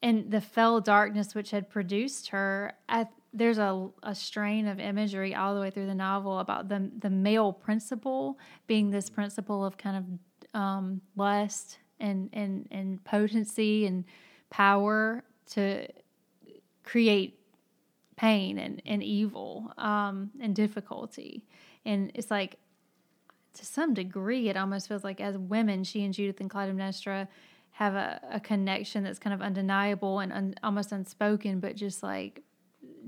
and the fell darkness which had produced her, I, there's a, a strain of imagery all the way through the novel about the, the male principle being this principle of kind of um, lust and, and, and potency and power to create pain and, and evil um, and difficulty. And it's like, to some degree, it almost feels like as women, she and Judith and Clytemnestra have a, a connection that's kind of undeniable and un, almost unspoken, but just like,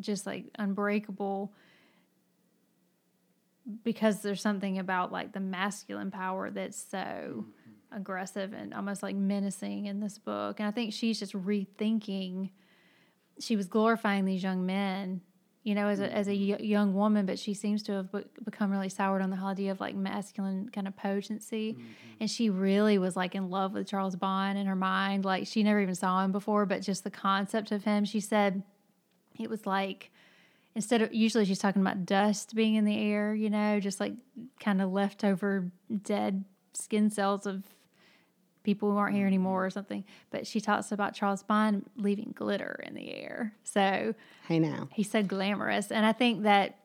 just like unbreakable because there's something about like the masculine power that's so mm-hmm. aggressive and almost like menacing in this book. And I think she's just rethinking. She was glorifying these young men, you know, as a as a mm-hmm. young woman, but she seems to have be- become really soured on the idea of like masculine kind of potency. Mm-hmm. And she really was like in love with Charles Bon in her mind. Like she never even saw him before, but just the concept of him, she said it was like instead of usually she's talking about dust being in the air, you know, just like kind of leftover dead skin cells of people who aren't here anymore or something. But she talks about Charles Bon leaving glitter in the air. So hey now he's so glamorous, and I think that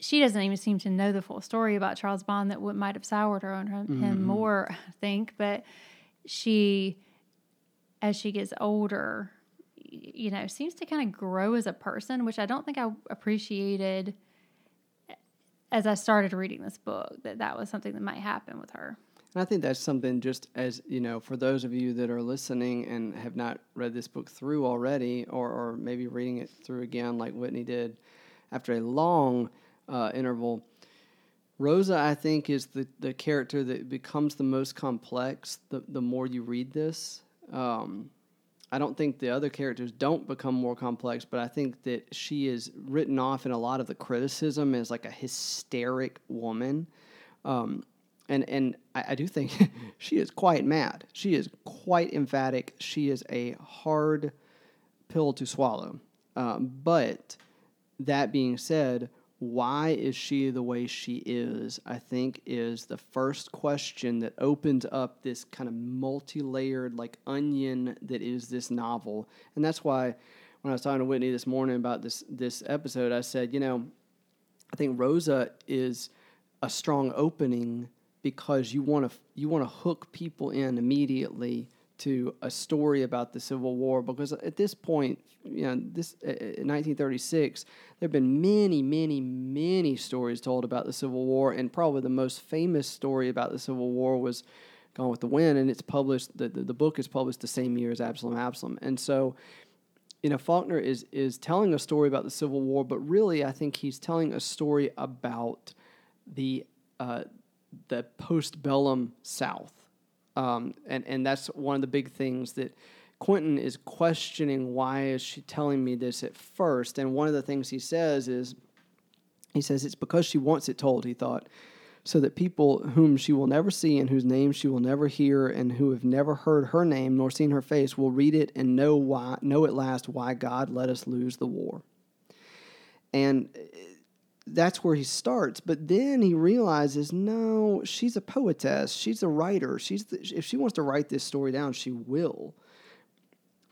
she doesn't even seem to know the full story about Charles Bon that what might have soured her on him mm-hmm. more. I think, but she, as she gets older, you know, seems to kind of grow as a person, which I don't think I appreciated as I started reading this book that that was something that might happen with her. And I think that's something just as, you know, for those of you that are listening and have not read this book through already, or, or maybe reading it through again like Whitney did after a long uh, interval, Rosa, I think, is the, the character that becomes the most complex the, the more you read this. Um, I don't think the other characters don't become more complex, but I think that she is written off in a lot of the criticism as like a hysteric woman. Um, and and I, I do think she is quite mad. She is quite emphatic. She is a hard pill to swallow. Um, but that being said, why is she the way she is, I think is the first question that opens up this kind of multi layered, like onion that is this novel. And that's why when I was talking to Whitney this morning about this, this episode, I said, you know, I think Rosa is a strong opening because you want to you want to hook people in immediately to a story about the Civil War because at this point, you know, this uh, in 1936, there have been many, many, many stories told about the Civil War, and probably the most famous story about the Civil War was Gone with the Wind, and it's published. The, the, the book is published the same year as Absalom, Absalom, and so. You know, Faulkner is is telling a story about the Civil War, but really, I think he's telling a story about the uh, the postbellum South um, and and that's one of the big things that Quentin is questioning. Why is she telling me this at first? And one of the things he says is, he says it's because she wants it told. He thought. So that people whom she will never see and whose names she will never hear and who have never heard her name nor seen her face will read it and know why know at last why God let us lose the war. And that's where he starts. But then he realizes, no, she's a poetess. She's a writer. She's the, if she wants to write this story down, she will.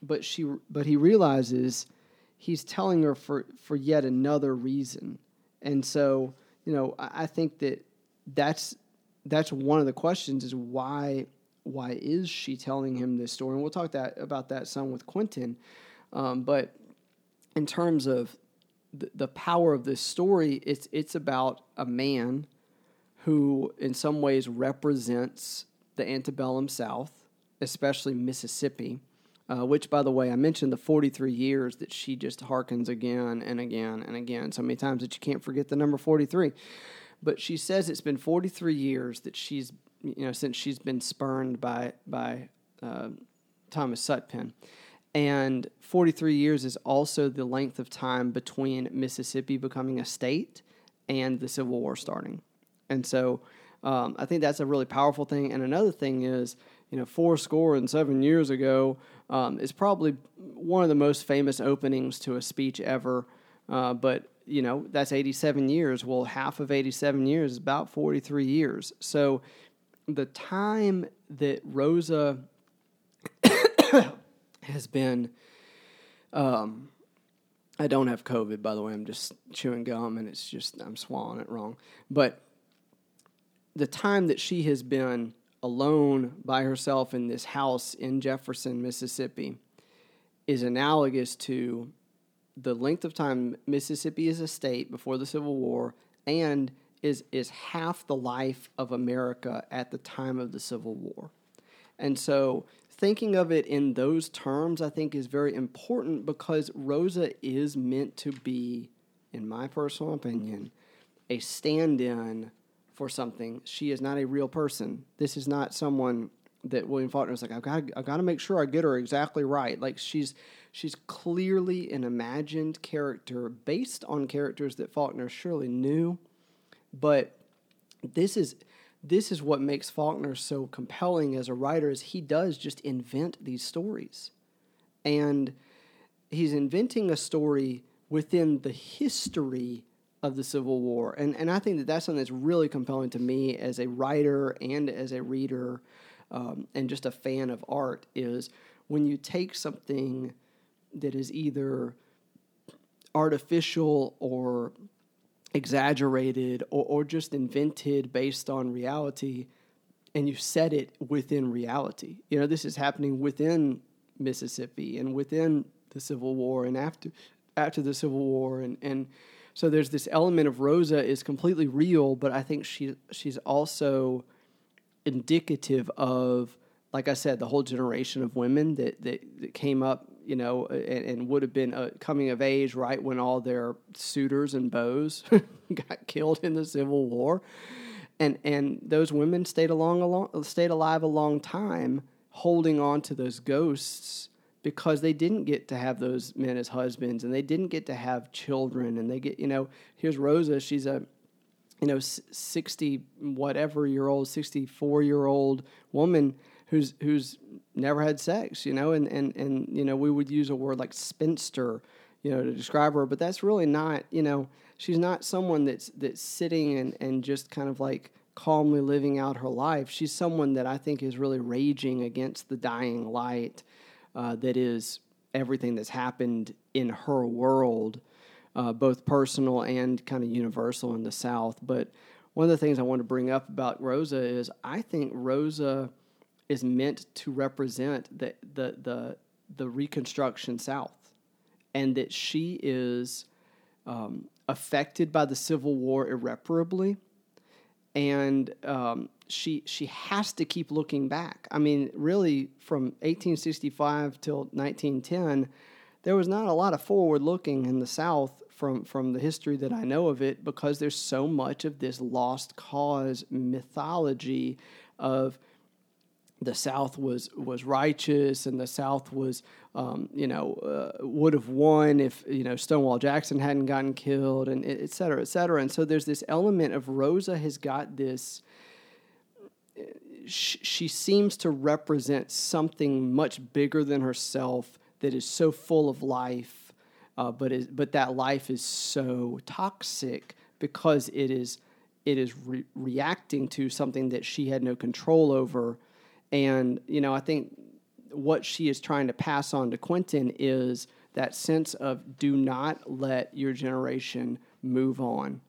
But she, but he realizes he's telling her for for yet another reason. And so, you know, I, I think that that's that's one of the questions is why why is she telling him this story? And we'll talk that about that some with Quentin. Um, but in terms of the, power of this story it's it's about a man who in some ways represents the antebellum South, especially Mississippi, uh, which, by the way, I mentioned the 43 years that she just harkens again and again and again, so many times that you can't forget the number 43. But she says it's been 43 years that she's, you know, since she's been spurned by by uh, Thomas Sutpen. And 43 years is also the length of time between Mississippi becoming a state and the Civil War starting. And so um, I think that's a really powerful thing. And another thing is, you know, four score and seven years ago um, is probably one of the most famous openings to a speech ever. Uh, but, you know, that's 87 years. Well, half of 87 years is about 43 years. So the time that Rosa has been. Um, I don't have COVID, by the way. I'm just chewing gum, and it's just I'm swallowing it wrong. But the time that she has been alone by herself in this house in Jefferson, Mississippi, is analogous to the length of time Mississippi is a state before the Civil War and is is half the life of America at the time of the Civil War. And so thinking of it in those terms I think is very important because Rosa is meant to be in my personal opinion a stand-in for something. She is not a real person. This is not someone that William Faulkner was like, I've got, I've got to make sure I get her exactly right. Like she's, she's clearly an imagined character based on characters that Faulkner surely knew, but this is, this is what makes Faulkner so compelling as a writer is he does just invent these stories, and he's inventing a story within the history of the Civil War. And, and I think that that's something that's really compelling to me as a writer and as a reader um, and just a fan of art is when you take something that is either artificial or exaggerated or, or just invented based on reality and you set it within reality. You know, this is happening within Mississippi and within the Civil War and after after the Civil War and, and so there's this element of Rosa is completely real, but I think she she's also indicative of, like I said, the whole generation of women that that, that came up, you know, and, and would have been uh, coming of age right when all their suitors and beaux got killed in the Civil War, and and those women stayed along a long, stayed alive a long time, holding on to those ghosts because they didn't get to have those men as husbands and they didn't get to have children. And they get you know here's rosa. She's a you know 60 whatever year old 64 year old woman who's who's never had sex you know and and and you know we would use a word like spinster you know to describe her but that's really not you know she's not someone that's that's sitting and and just kind of like calmly living out her life she's someone that i think is really raging against the dying light uh, that is everything that's happened in her world, uh, both personal and kind of universal in the South. But one of the things I want to bring up about Rosa is I think Rosa is meant to represent the the the, the Reconstruction South, and that she is um, affected by the Civil War irreparably, and um, she she has to keep looking back. I mean, really, from 1865 till 1910, there was not a lot of forward looking in the South from from the history that I know of it because there's so much of this lost cause mythology of the South was was righteous and the South was um, you know uh, would have won if you know Stonewall Jackson hadn't gotten killed and et cetera, et cetera. And so there's this element of Rosa has got this she seems to represent something much bigger than herself that is so full of life, uh, but is but that life is so toxic because it is it is re- reacting to something that she had no control over, and you know I think what she is trying to pass on to Quentin is that sense of do not let your generation move on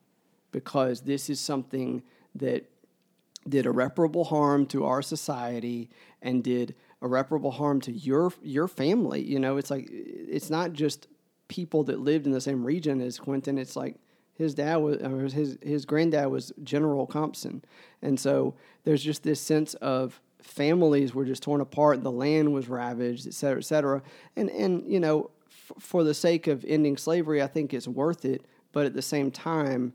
because this is something that did irreparable harm to our society and did irreparable harm to your your family. You know, it's like it's not just people that lived in the same region as Quentin. It's like his dad was his his granddad was General Compson, and so there's just this sense of families were just torn apart, the land was ravaged, et cetera, et cetera. And and you know, f- for the sake of ending slavery, I think it's worth it. But at the same time,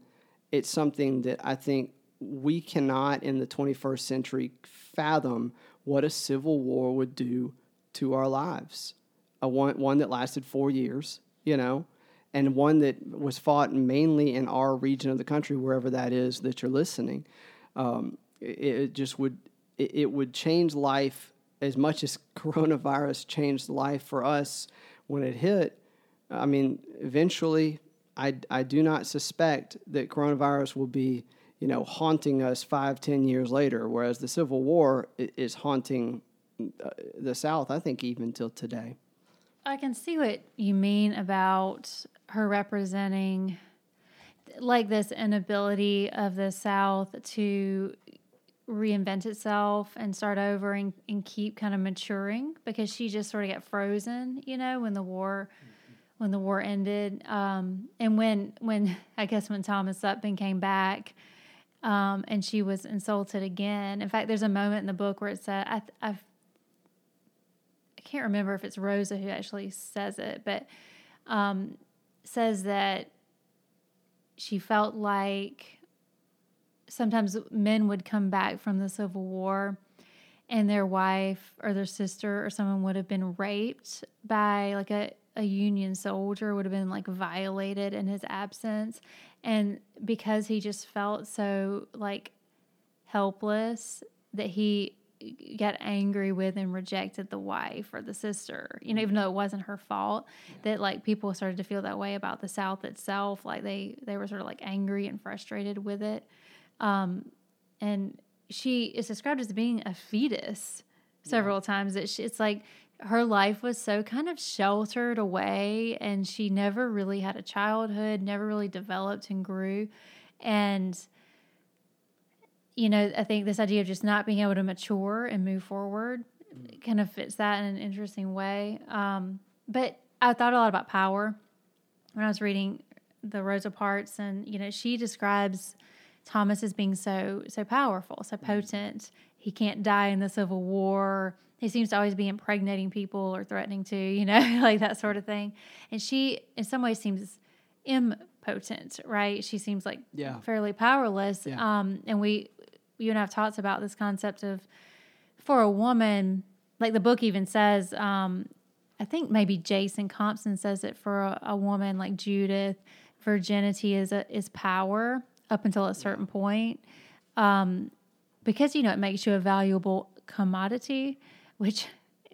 it's something that I think we cannot in the 21st century fathom what a civil war would do to our lives. A one, one that lasted four years, you know, and one that was fought mainly in our region of the country, wherever that is that you're listening. Um, it, it, just would it, it would change life as much as coronavirus changed life for us when it hit. I mean, eventually, I, I do not suspect that coronavirus will be you know, haunting us five, ten years later, whereas the Civil War is haunting uh, the South, I think, even till today. I can see what you mean about her representing like this inability of the South to reinvent itself and start over and, and keep kind of maturing because she just sort of got frozen, you know, when the war when the war ended, um, and when when I guess when Thomas Sutpen came back, um, and she was insulted again. In fact, there's a moment in the book where it said, I, I, I can't remember if it's Rosa who actually says it, but um, says that she felt like sometimes men would come back from the Civil War and their wife or their sister or someone would have been raped by like a, a Union soldier, would have been like violated in his absence. And because he just felt so like helpless that he got angry with and rejected the wife or the sister, you know, even though it wasn't her fault, yeah. that like people started to feel that way about the South itself. Like they, they were sort of like angry and frustrated with it. Um, and she is described as being a fetus several yeah. times. That she, it's like her life was so kind of sheltered away, and she never really had a childhood, never really developed and grew, and you know, I think this idea of just not being able to mature and move forward mm. kind of fits that in an interesting way. Um, but I thought a lot about power when I was reading the Rosa Parks, and you know, she describes Thomas is being so so powerful, so mm. potent. He can't die in the Civil War. He seems to always be impregnating people or threatening to, you know, like that sort of thing. And she, in some ways, seems impotent, right? She seems like yeah. fairly powerless. Yeah. Um, and we, you and I have talked about this concept of for a woman, like the book even says, um, I think maybe Jason Compson says it for a, a woman like Judith, virginity is a, is power up until a certain point. Um, because you know it makes you a valuable commodity, which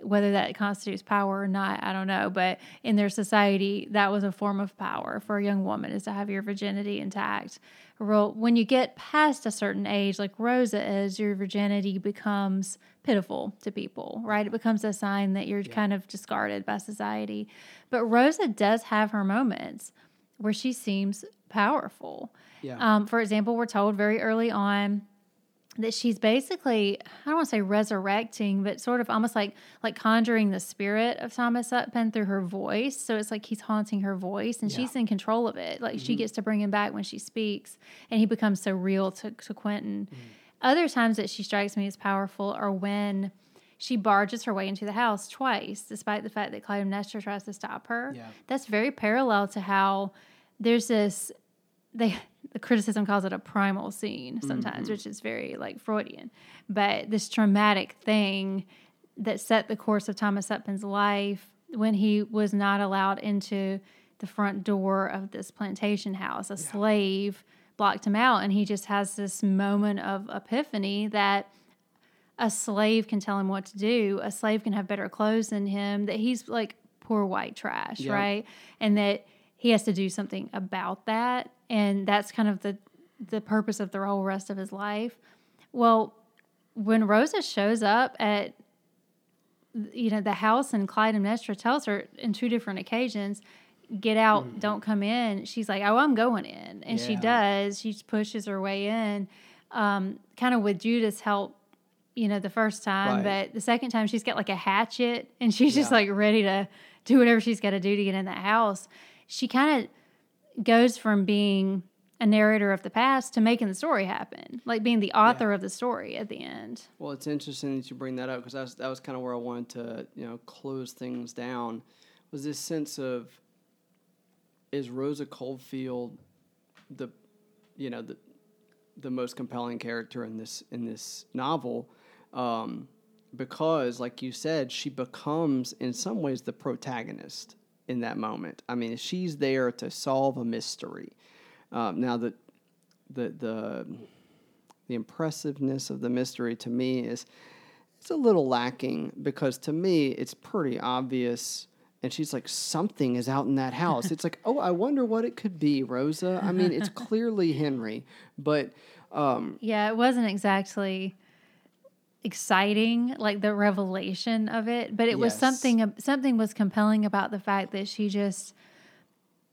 whether that constitutes power or not, I don't know. But in their society, that was a form of power for a young woman is to have your virginity intact. When you get past a certain age, like Rosa is, your virginity becomes pitiful to people, right? It becomes a sign that you're yeah. kind of discarded by society. But Rosa does have her moments where she seems powerful. Yeah. Um, for example, we're told very early on that she's basically I don't want to say resurrecting, but sort of almost like like conjuring the spirit of Thomas Sutpen through her voice. So it's like he's haunting her voice, and yeah. she's in control of it. Like mm-hmm. she gets to bring him back when she speaks, and he becomes so real to, to Quentin. Mm-hmm. Other times that she strikes me as powerful are when she barges her way into the house twice, despite the fact that Clytemnestra tries to stop her. Yeah. That's very parallel to how there's this they the criticism calls it a primal scene sometimes, mm-hmm. which is very like Freudian. But this traumatic thing that set the course of Thomas Sutpen's life when he was not allowed into the front door of this plantation house, a yeah. slave blocked him out, and he just has this moment of epiphany that a slave can tell him what to do. A slave can have better clothes than him. That he's like poor white trash, yep. right? And that he has to do something about that and that's kind of the the purpose of the whole rest of his life. Well, when Rosa shows up at you know the house and Clyde and Clytemnestra tells her in two different occasions, "Get out, mm-hmm. don't come in." She's like, "Oh, I'm going in," and yeah. she does. She pushes her way in, um, kind of with Judith's help. You know, the first time, right. but the second time she's got like a hatchet and she's yeah. just like ready to do whatever she's got to do to get in the house. She kind of goes from being a narrator of the past to making the story happen, like being the author yeah. of the story at the end. Well, it's interesting that you bring that up because that was, that was kind of where I wanted to, you know, close things down. Was this sense of is Rosa Coldfield the, you know, the the most compelling character in this in this novel, um, because, like you said, she becomes in some ways the protagonist in that moment. I mean, she's there to solve a mystery. Um, now, the, the the the impressiveness of the mystery to me is it's a little lacking because to me it's pretty obvious. And she's like, something is out in that house. it's like, oh, I wonder what it could be, Rosa. I mean, it's clearly Henry, but um, yeah, it wasn't exactly exciting like the revelation of it but it yes. was something something was compelling about the fact that she just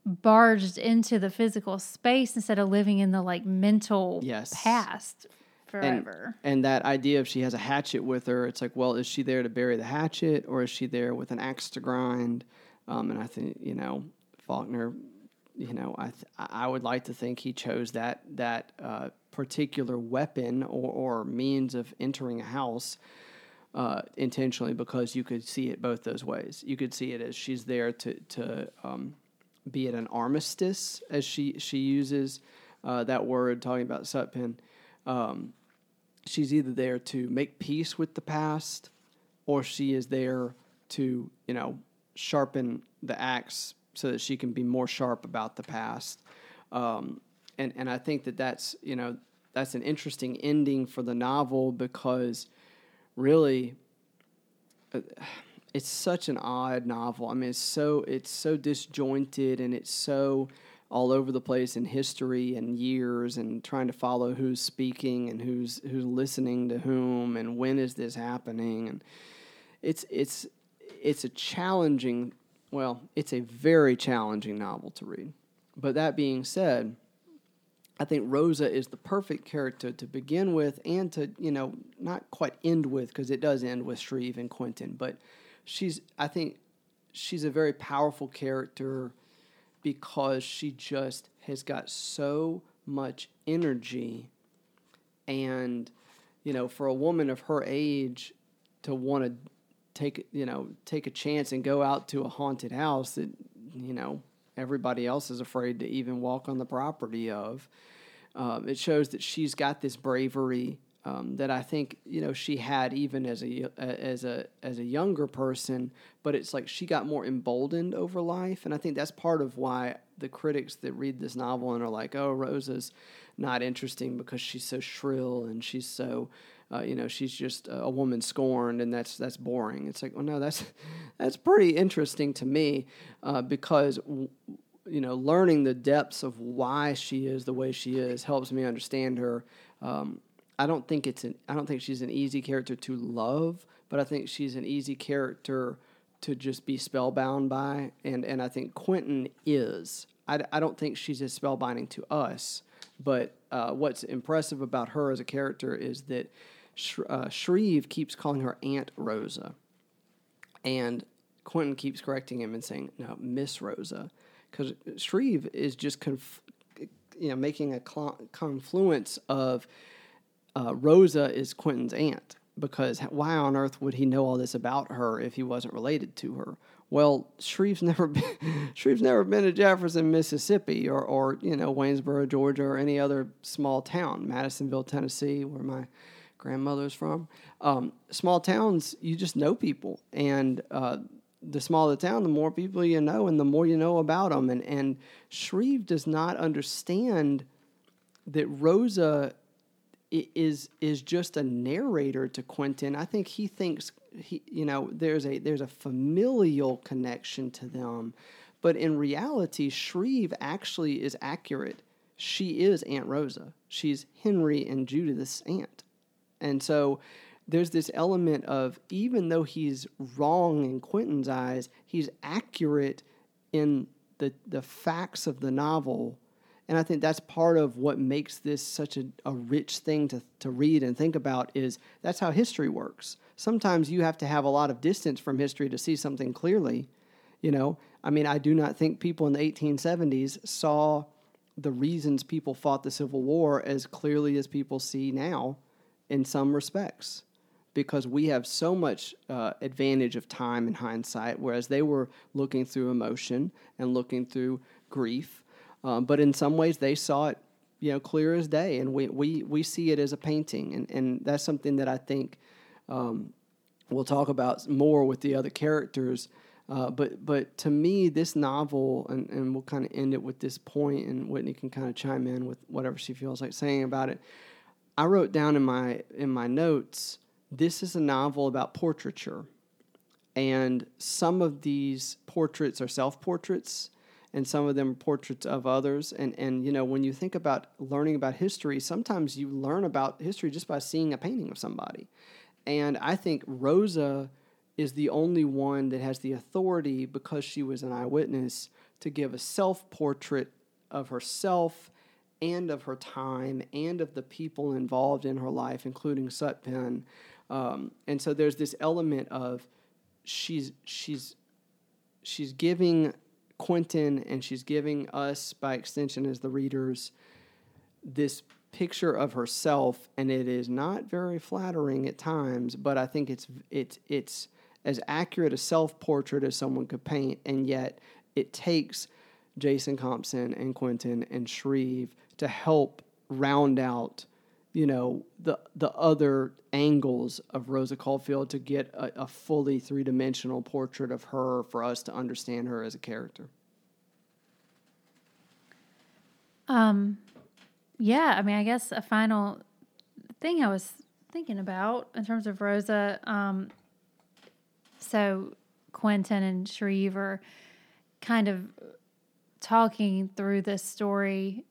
barged into the physical space instead of living in the like mental yes. past forever and, and that idea of she has a hatchet with her it's like well is she there to bury the hatchet or is she there with an axe to grind Um, and I think you know Faulkner, you know, I th- I would like to think he chose that that uh, particular weapon or, or means of entering a house uh, intentionally because you could see it both those ways. You could see it as she's there to to um, be at an armistice, as she she uses uh, that word talking about Sutpen. Um, she's either there to make peace with the past, or she is there to you know sharpen the axe so that she can be more sharp about the past. Um, and and I think that that's you know that's an interesting ending for the novel because really uh, it's such an odd novel. I mean, it's so it's so disjointed and it's so all over the place in history and years and trying to follow who's speaking and who's who's listening to whom and when is this happening and it's it's it's a challenging well, it's a very challenging novel to read. But that being said, I think Rosa is the perfect character to begin with and to, you know, not quite end with because it does end with Shreve and Quentin, but she's I think she's a very powerful character because she just has got so much energy and you know for a woman of her age to want to take you know take a chance and go out to a haunted house that you know everybody else is afraid to even walk on the property of um, it shows that she's got this bravery um, that I think you know she had even as a as a as a younger person, but it's like she got more emboldened over life, and I think that's part of why the critics that read this novel and are like, "Oh, Rosa's not interesting because she's so shrill and she's so." Uh, you know, she's just a woman scorned, and that's that's boring. It's like, well, no, that's that's pretty interesting to me uh, because you know, learning the depths of why she is the way she is helps me understand her. Um, I don't think it's an I don't think she's an easy character to love, but I think she's an easy character to just be spellbound by, and and I think Quentin is. I, I don't think she's as spellbinding to us, but uh, what's impressive about her as a character is that Sh- uh, Shreve keeps calling her Aunt Rosa, and Quentin keeps correcting him and saying no, Miss Rosa, because Shreve is just conf- you know making a cl- confluence of uh, Rosa is Quentin's aunt. Because why on earth would he know all this about her if he wasn't related to her? Well, Shreve's never been Shreve's never been to Jefferson, Mississippi, or or you know Waynesboro, Georgia, or any other small town, Madisonville, Tennessee, where my grandmother's from. Um, small towns, you just know people, and uh, the smaller the town, the more people you know, and the more you know about them. And and Shreve does not understand that Rosa is is just a narrator to Quentin. I think he thinks he you know there's a there's a familial connection to them, but in reality, Shreve actually is accurate. She is Aunt Rosa. She's Henry and Judith's aunt, and so there's this element of even though he's wrong in Quentin's eyes, he's accurate in the the facts of the novel and I think that's part of what makes this such a, a rich thing to, to read and think about is that's how history works. Sometimes you have to have a lot of distance from history to see something clearly. You know, I mean, I do not think people in the 1870s saw the reasons people fought the Civil War as clearly as people see now in some respects because we have so much uh, advantage of time and hindsight, whereas they were looking through emotion and looking through grief um, but in some ways, they saw it, you know, clear as day, and we we we see it as a painting, and and that's something that I think um, we'll talk about more with the other characters. Uh, but but to me, this novel, and, and we'll kind of end it with this point, and Whitney can kind of chime in with whatever she feels like saying about it. I wrote down in my in my notes, this is a novel about portraiture, and some of these portraits are self portraits, and some of them are portraits of others. And and you know, when you think about learning about history, sometimes you learn about history just by seeing a painting of somebody. And I think Rosa is the only one that has the authority because she was an eyewitness to give a self portrait of herself and of her time and of the people involved in her life, including Sutpen. Um, and so there's this element of she's she's she's giving Quentin and she's giving us, by extension, as the readers, this picture of herself, and it is not very flattering at times. But I think it's it's it's as accurate a self portrait as someone could paint, and yet it takes Jason Compson and Quentin and Shreve to help round out, you know, the the other angles of Rosa Coldfield to get a, a fully three dimensional portrait of her for us to understand her as a character. Um, yeah, I mean, I guess a final thing I was thinking about in terms of Rosa. Um, so Quentin and Shreve are kind of talking through this story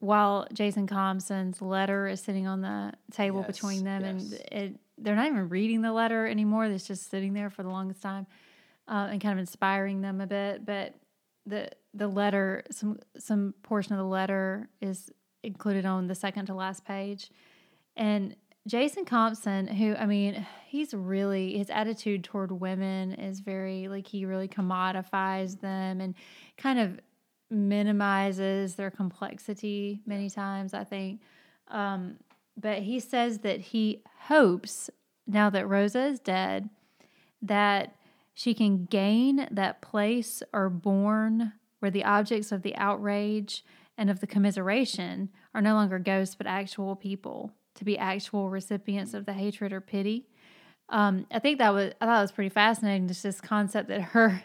while Jason Compson's letter is sitting on the table Yes, between them, and it, they're not even reading the letter anymore. It's just sitting there for the longest time, uh, and kind of inspiring them a bit. But the the letter, some some portion of the letter is included on the second to last page, and Jason Compson, who I mean, he's really his attitude toward women is very like he really commodifies them and kind of minimizes their complexity many times. I think, um, but he says that he hopes now that Rosa is dead that she can gain that place or born where the objects of the outrage and of the commiseration are no longer ghosts but actual people to be actual recipients of the hatred or pity. Um, I think that was I thought it was pretty fascinating. Just this concept that her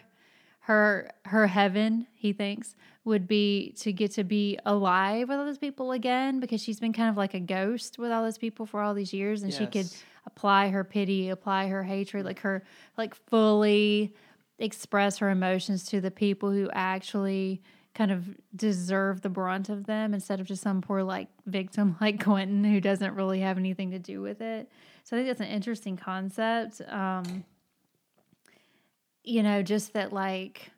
her her heaven he thinks would be to get to be alive with all those people again because she's been kind of like a ghost with all those people for all these years and she could apply her pity apply her hatred like her like fully express her emotions to the people who actually kind of deserve the brunt of them instead of just some poor like victim like Quentin who doesn't really have anything to do with it. So I think that's an interesting concept. Um, you know, just that like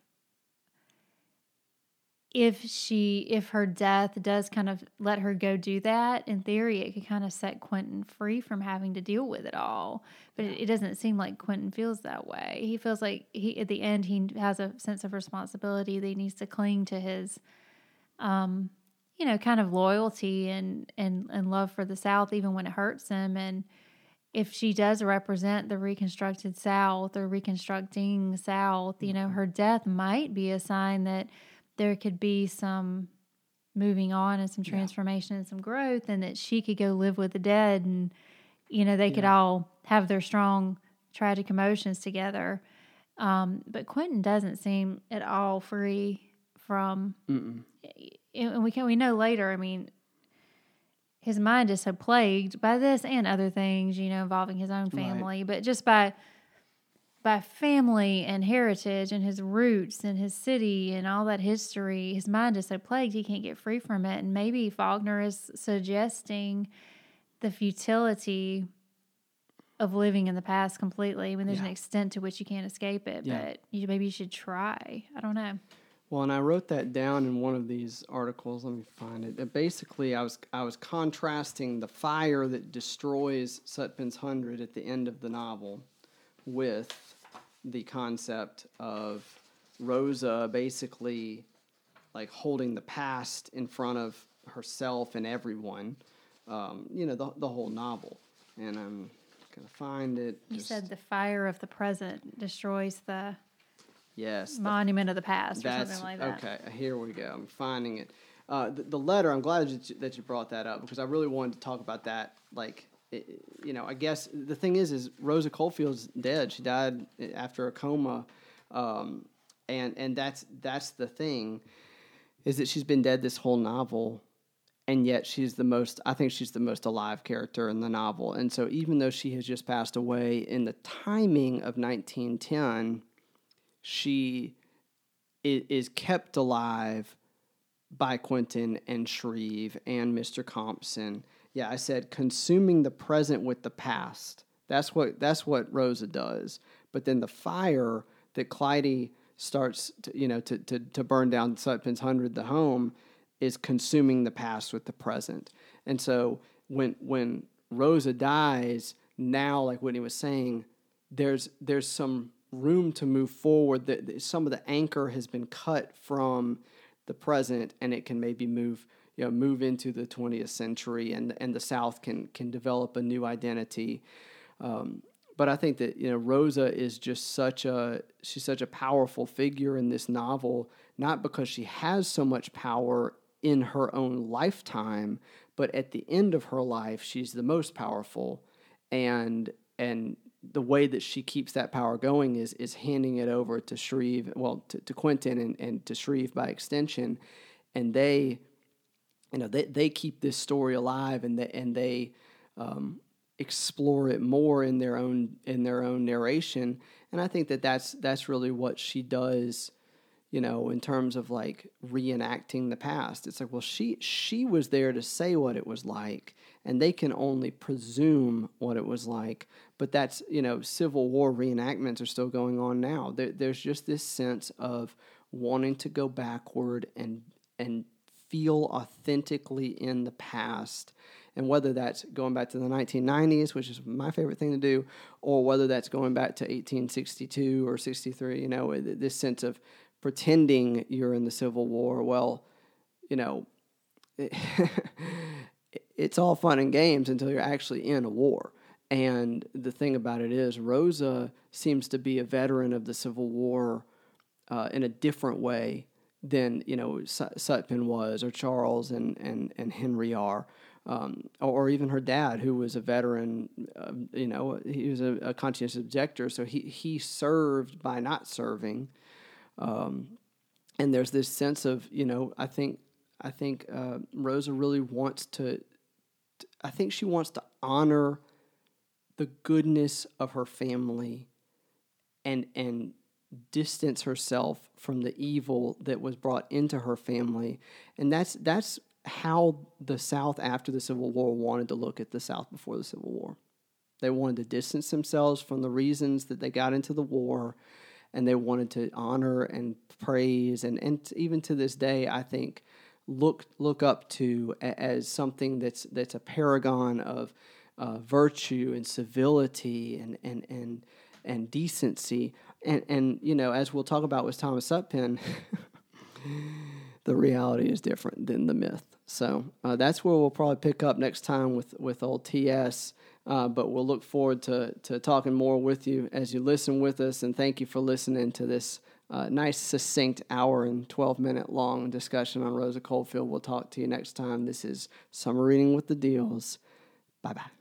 if she if her death does kind of let her go do that, in theory it could kind of set Quentin free from having to deal with it all. But it, it doesn't seem like Quentin feels that way. He feels like he at the end he has a sense of responsibility that he needs to cling to his um you know, kind of loyalty and and and love for the South even when it hurts him and if she does represent the reconstructed South or reconstructing South, you know, her death might be a sign that there could be some moving on and some transformation and some growth, and that she could go live with the dead, and you know, they could all have their strong tragic emotions together. Um, but Quentin doesn't seem at all free from, Mm-mm. and we can we know later. I mean, his mind is so plagued by this and other things, you know, involving his own family, but just by by family and heritage and his roots and his city and all that history, his mind is so plagued he can't get free from it. And maybe Faulkner is suggesting the futility of living in the past completely. I mean, there's an extent to which you can't escape it, Yeah. but you, maybe you should try. I don't know. Well, and I wrote that down in one of these articles. Let me find it. Basically, I was I was contrasting the fire that destroys Sutpen's Hundred at the end of the novel with the concept of Rosa basically like holding the past in front of herself and everyone. Um, you know, the the whole novel. And I'm gonna find it. You just- said the fire of the present destroys the yes, the monument of the past or That's something like that. okay. Here we go. I'm finding it. Uh, the, the letter. I'm glad that you, that you brought that up because I really wanted to talk about that. Like, it, you know, I guess the thing is, is Rosa Coldfield's dead. She died after a coma, um, and and that's that's the thing, is that she's been dead this whole novel, and yet she's the most. I think she's the most alive character in the novel. And so even though she has just passed away in the timing of 1910, she is kept alive by Quentin and Shreve and Mr. Compson. Yeah, I said consuming the present with the past. That's what that's what Rosa does. But then the fire that Clytie starts to, you know to, to, to burn down Sutpen's hundred the home is consuming the past with the present. And so when when Rosa dies, now like Whitney was saying, there's there's some room to move forward. That some of the anchor has been cut from the present, and it can maybe move you know move into the 20th century, and and the South can can develop a new identity. Um, but I think that you know Rosa is just such a she's such a powerful figure in this novel, not because she has so much power in her own lifetime, but at the end of her life, she's the most powerful, and and the way that she keeps that power going is is handing it over to Shreve, well, to, to Quentin and, and to Shreve by extension, and they, you know, they, they keep this story alive and they and they um, explore it more in their own in their own narration, and I think that that's that's really what she does you know, in terms of like reenacting the past. It's like, well, she she was there to say what it was like, and they can only presume what it was like. But that's you know, Civil War reenactments are still going on now. There, there's just this sense of wanting to go backward and and feel authentically in the past. And whether that's going back to the 1990s, which is my favorite thing to do, or whether that's going back to 1862 or 63, you know, this sense of pretending you're in the Civil War. Well, you know, it's all fun and games until you're actually in a war. And the thing about it is, Rosa seems to be a veteran of the Civil War uh, in a different way than you know Sutpen was, or Charles and and and Henry are, um, or, even her dad, who was a veteran. Uh, you know, he was a, a conscientious objector, so he he served by not serving. Um, and there's this sense of, you know, I think, I think uh, Rosa really wants to, I think she wants to honor the goodness of her family and, and distance herself from the evil that was brought into her family. And that's, that's how the South after the Civil War wanted to look at the South before the Civil War. They wanted to distance themselves from the reasons that they got into the war and they wanted to honor and praise and, and even to this day I think look look up to as something that's that's a paragon of uh, virtue and civility and and and and decency and and you know as we'll talk about with Thomas Sutpen the reality is different than the myth so uh, that's where we'll probably pick up next time with with old TS uh, but we'll look forward to, to talking more with you as you listen with us. And thank you for listening to this uh, nice, succinct hour and 12 minute long discussion on Rosa Coldfield. We'll talk to you next time. This is Summer Reading with the Deals. Bye bye.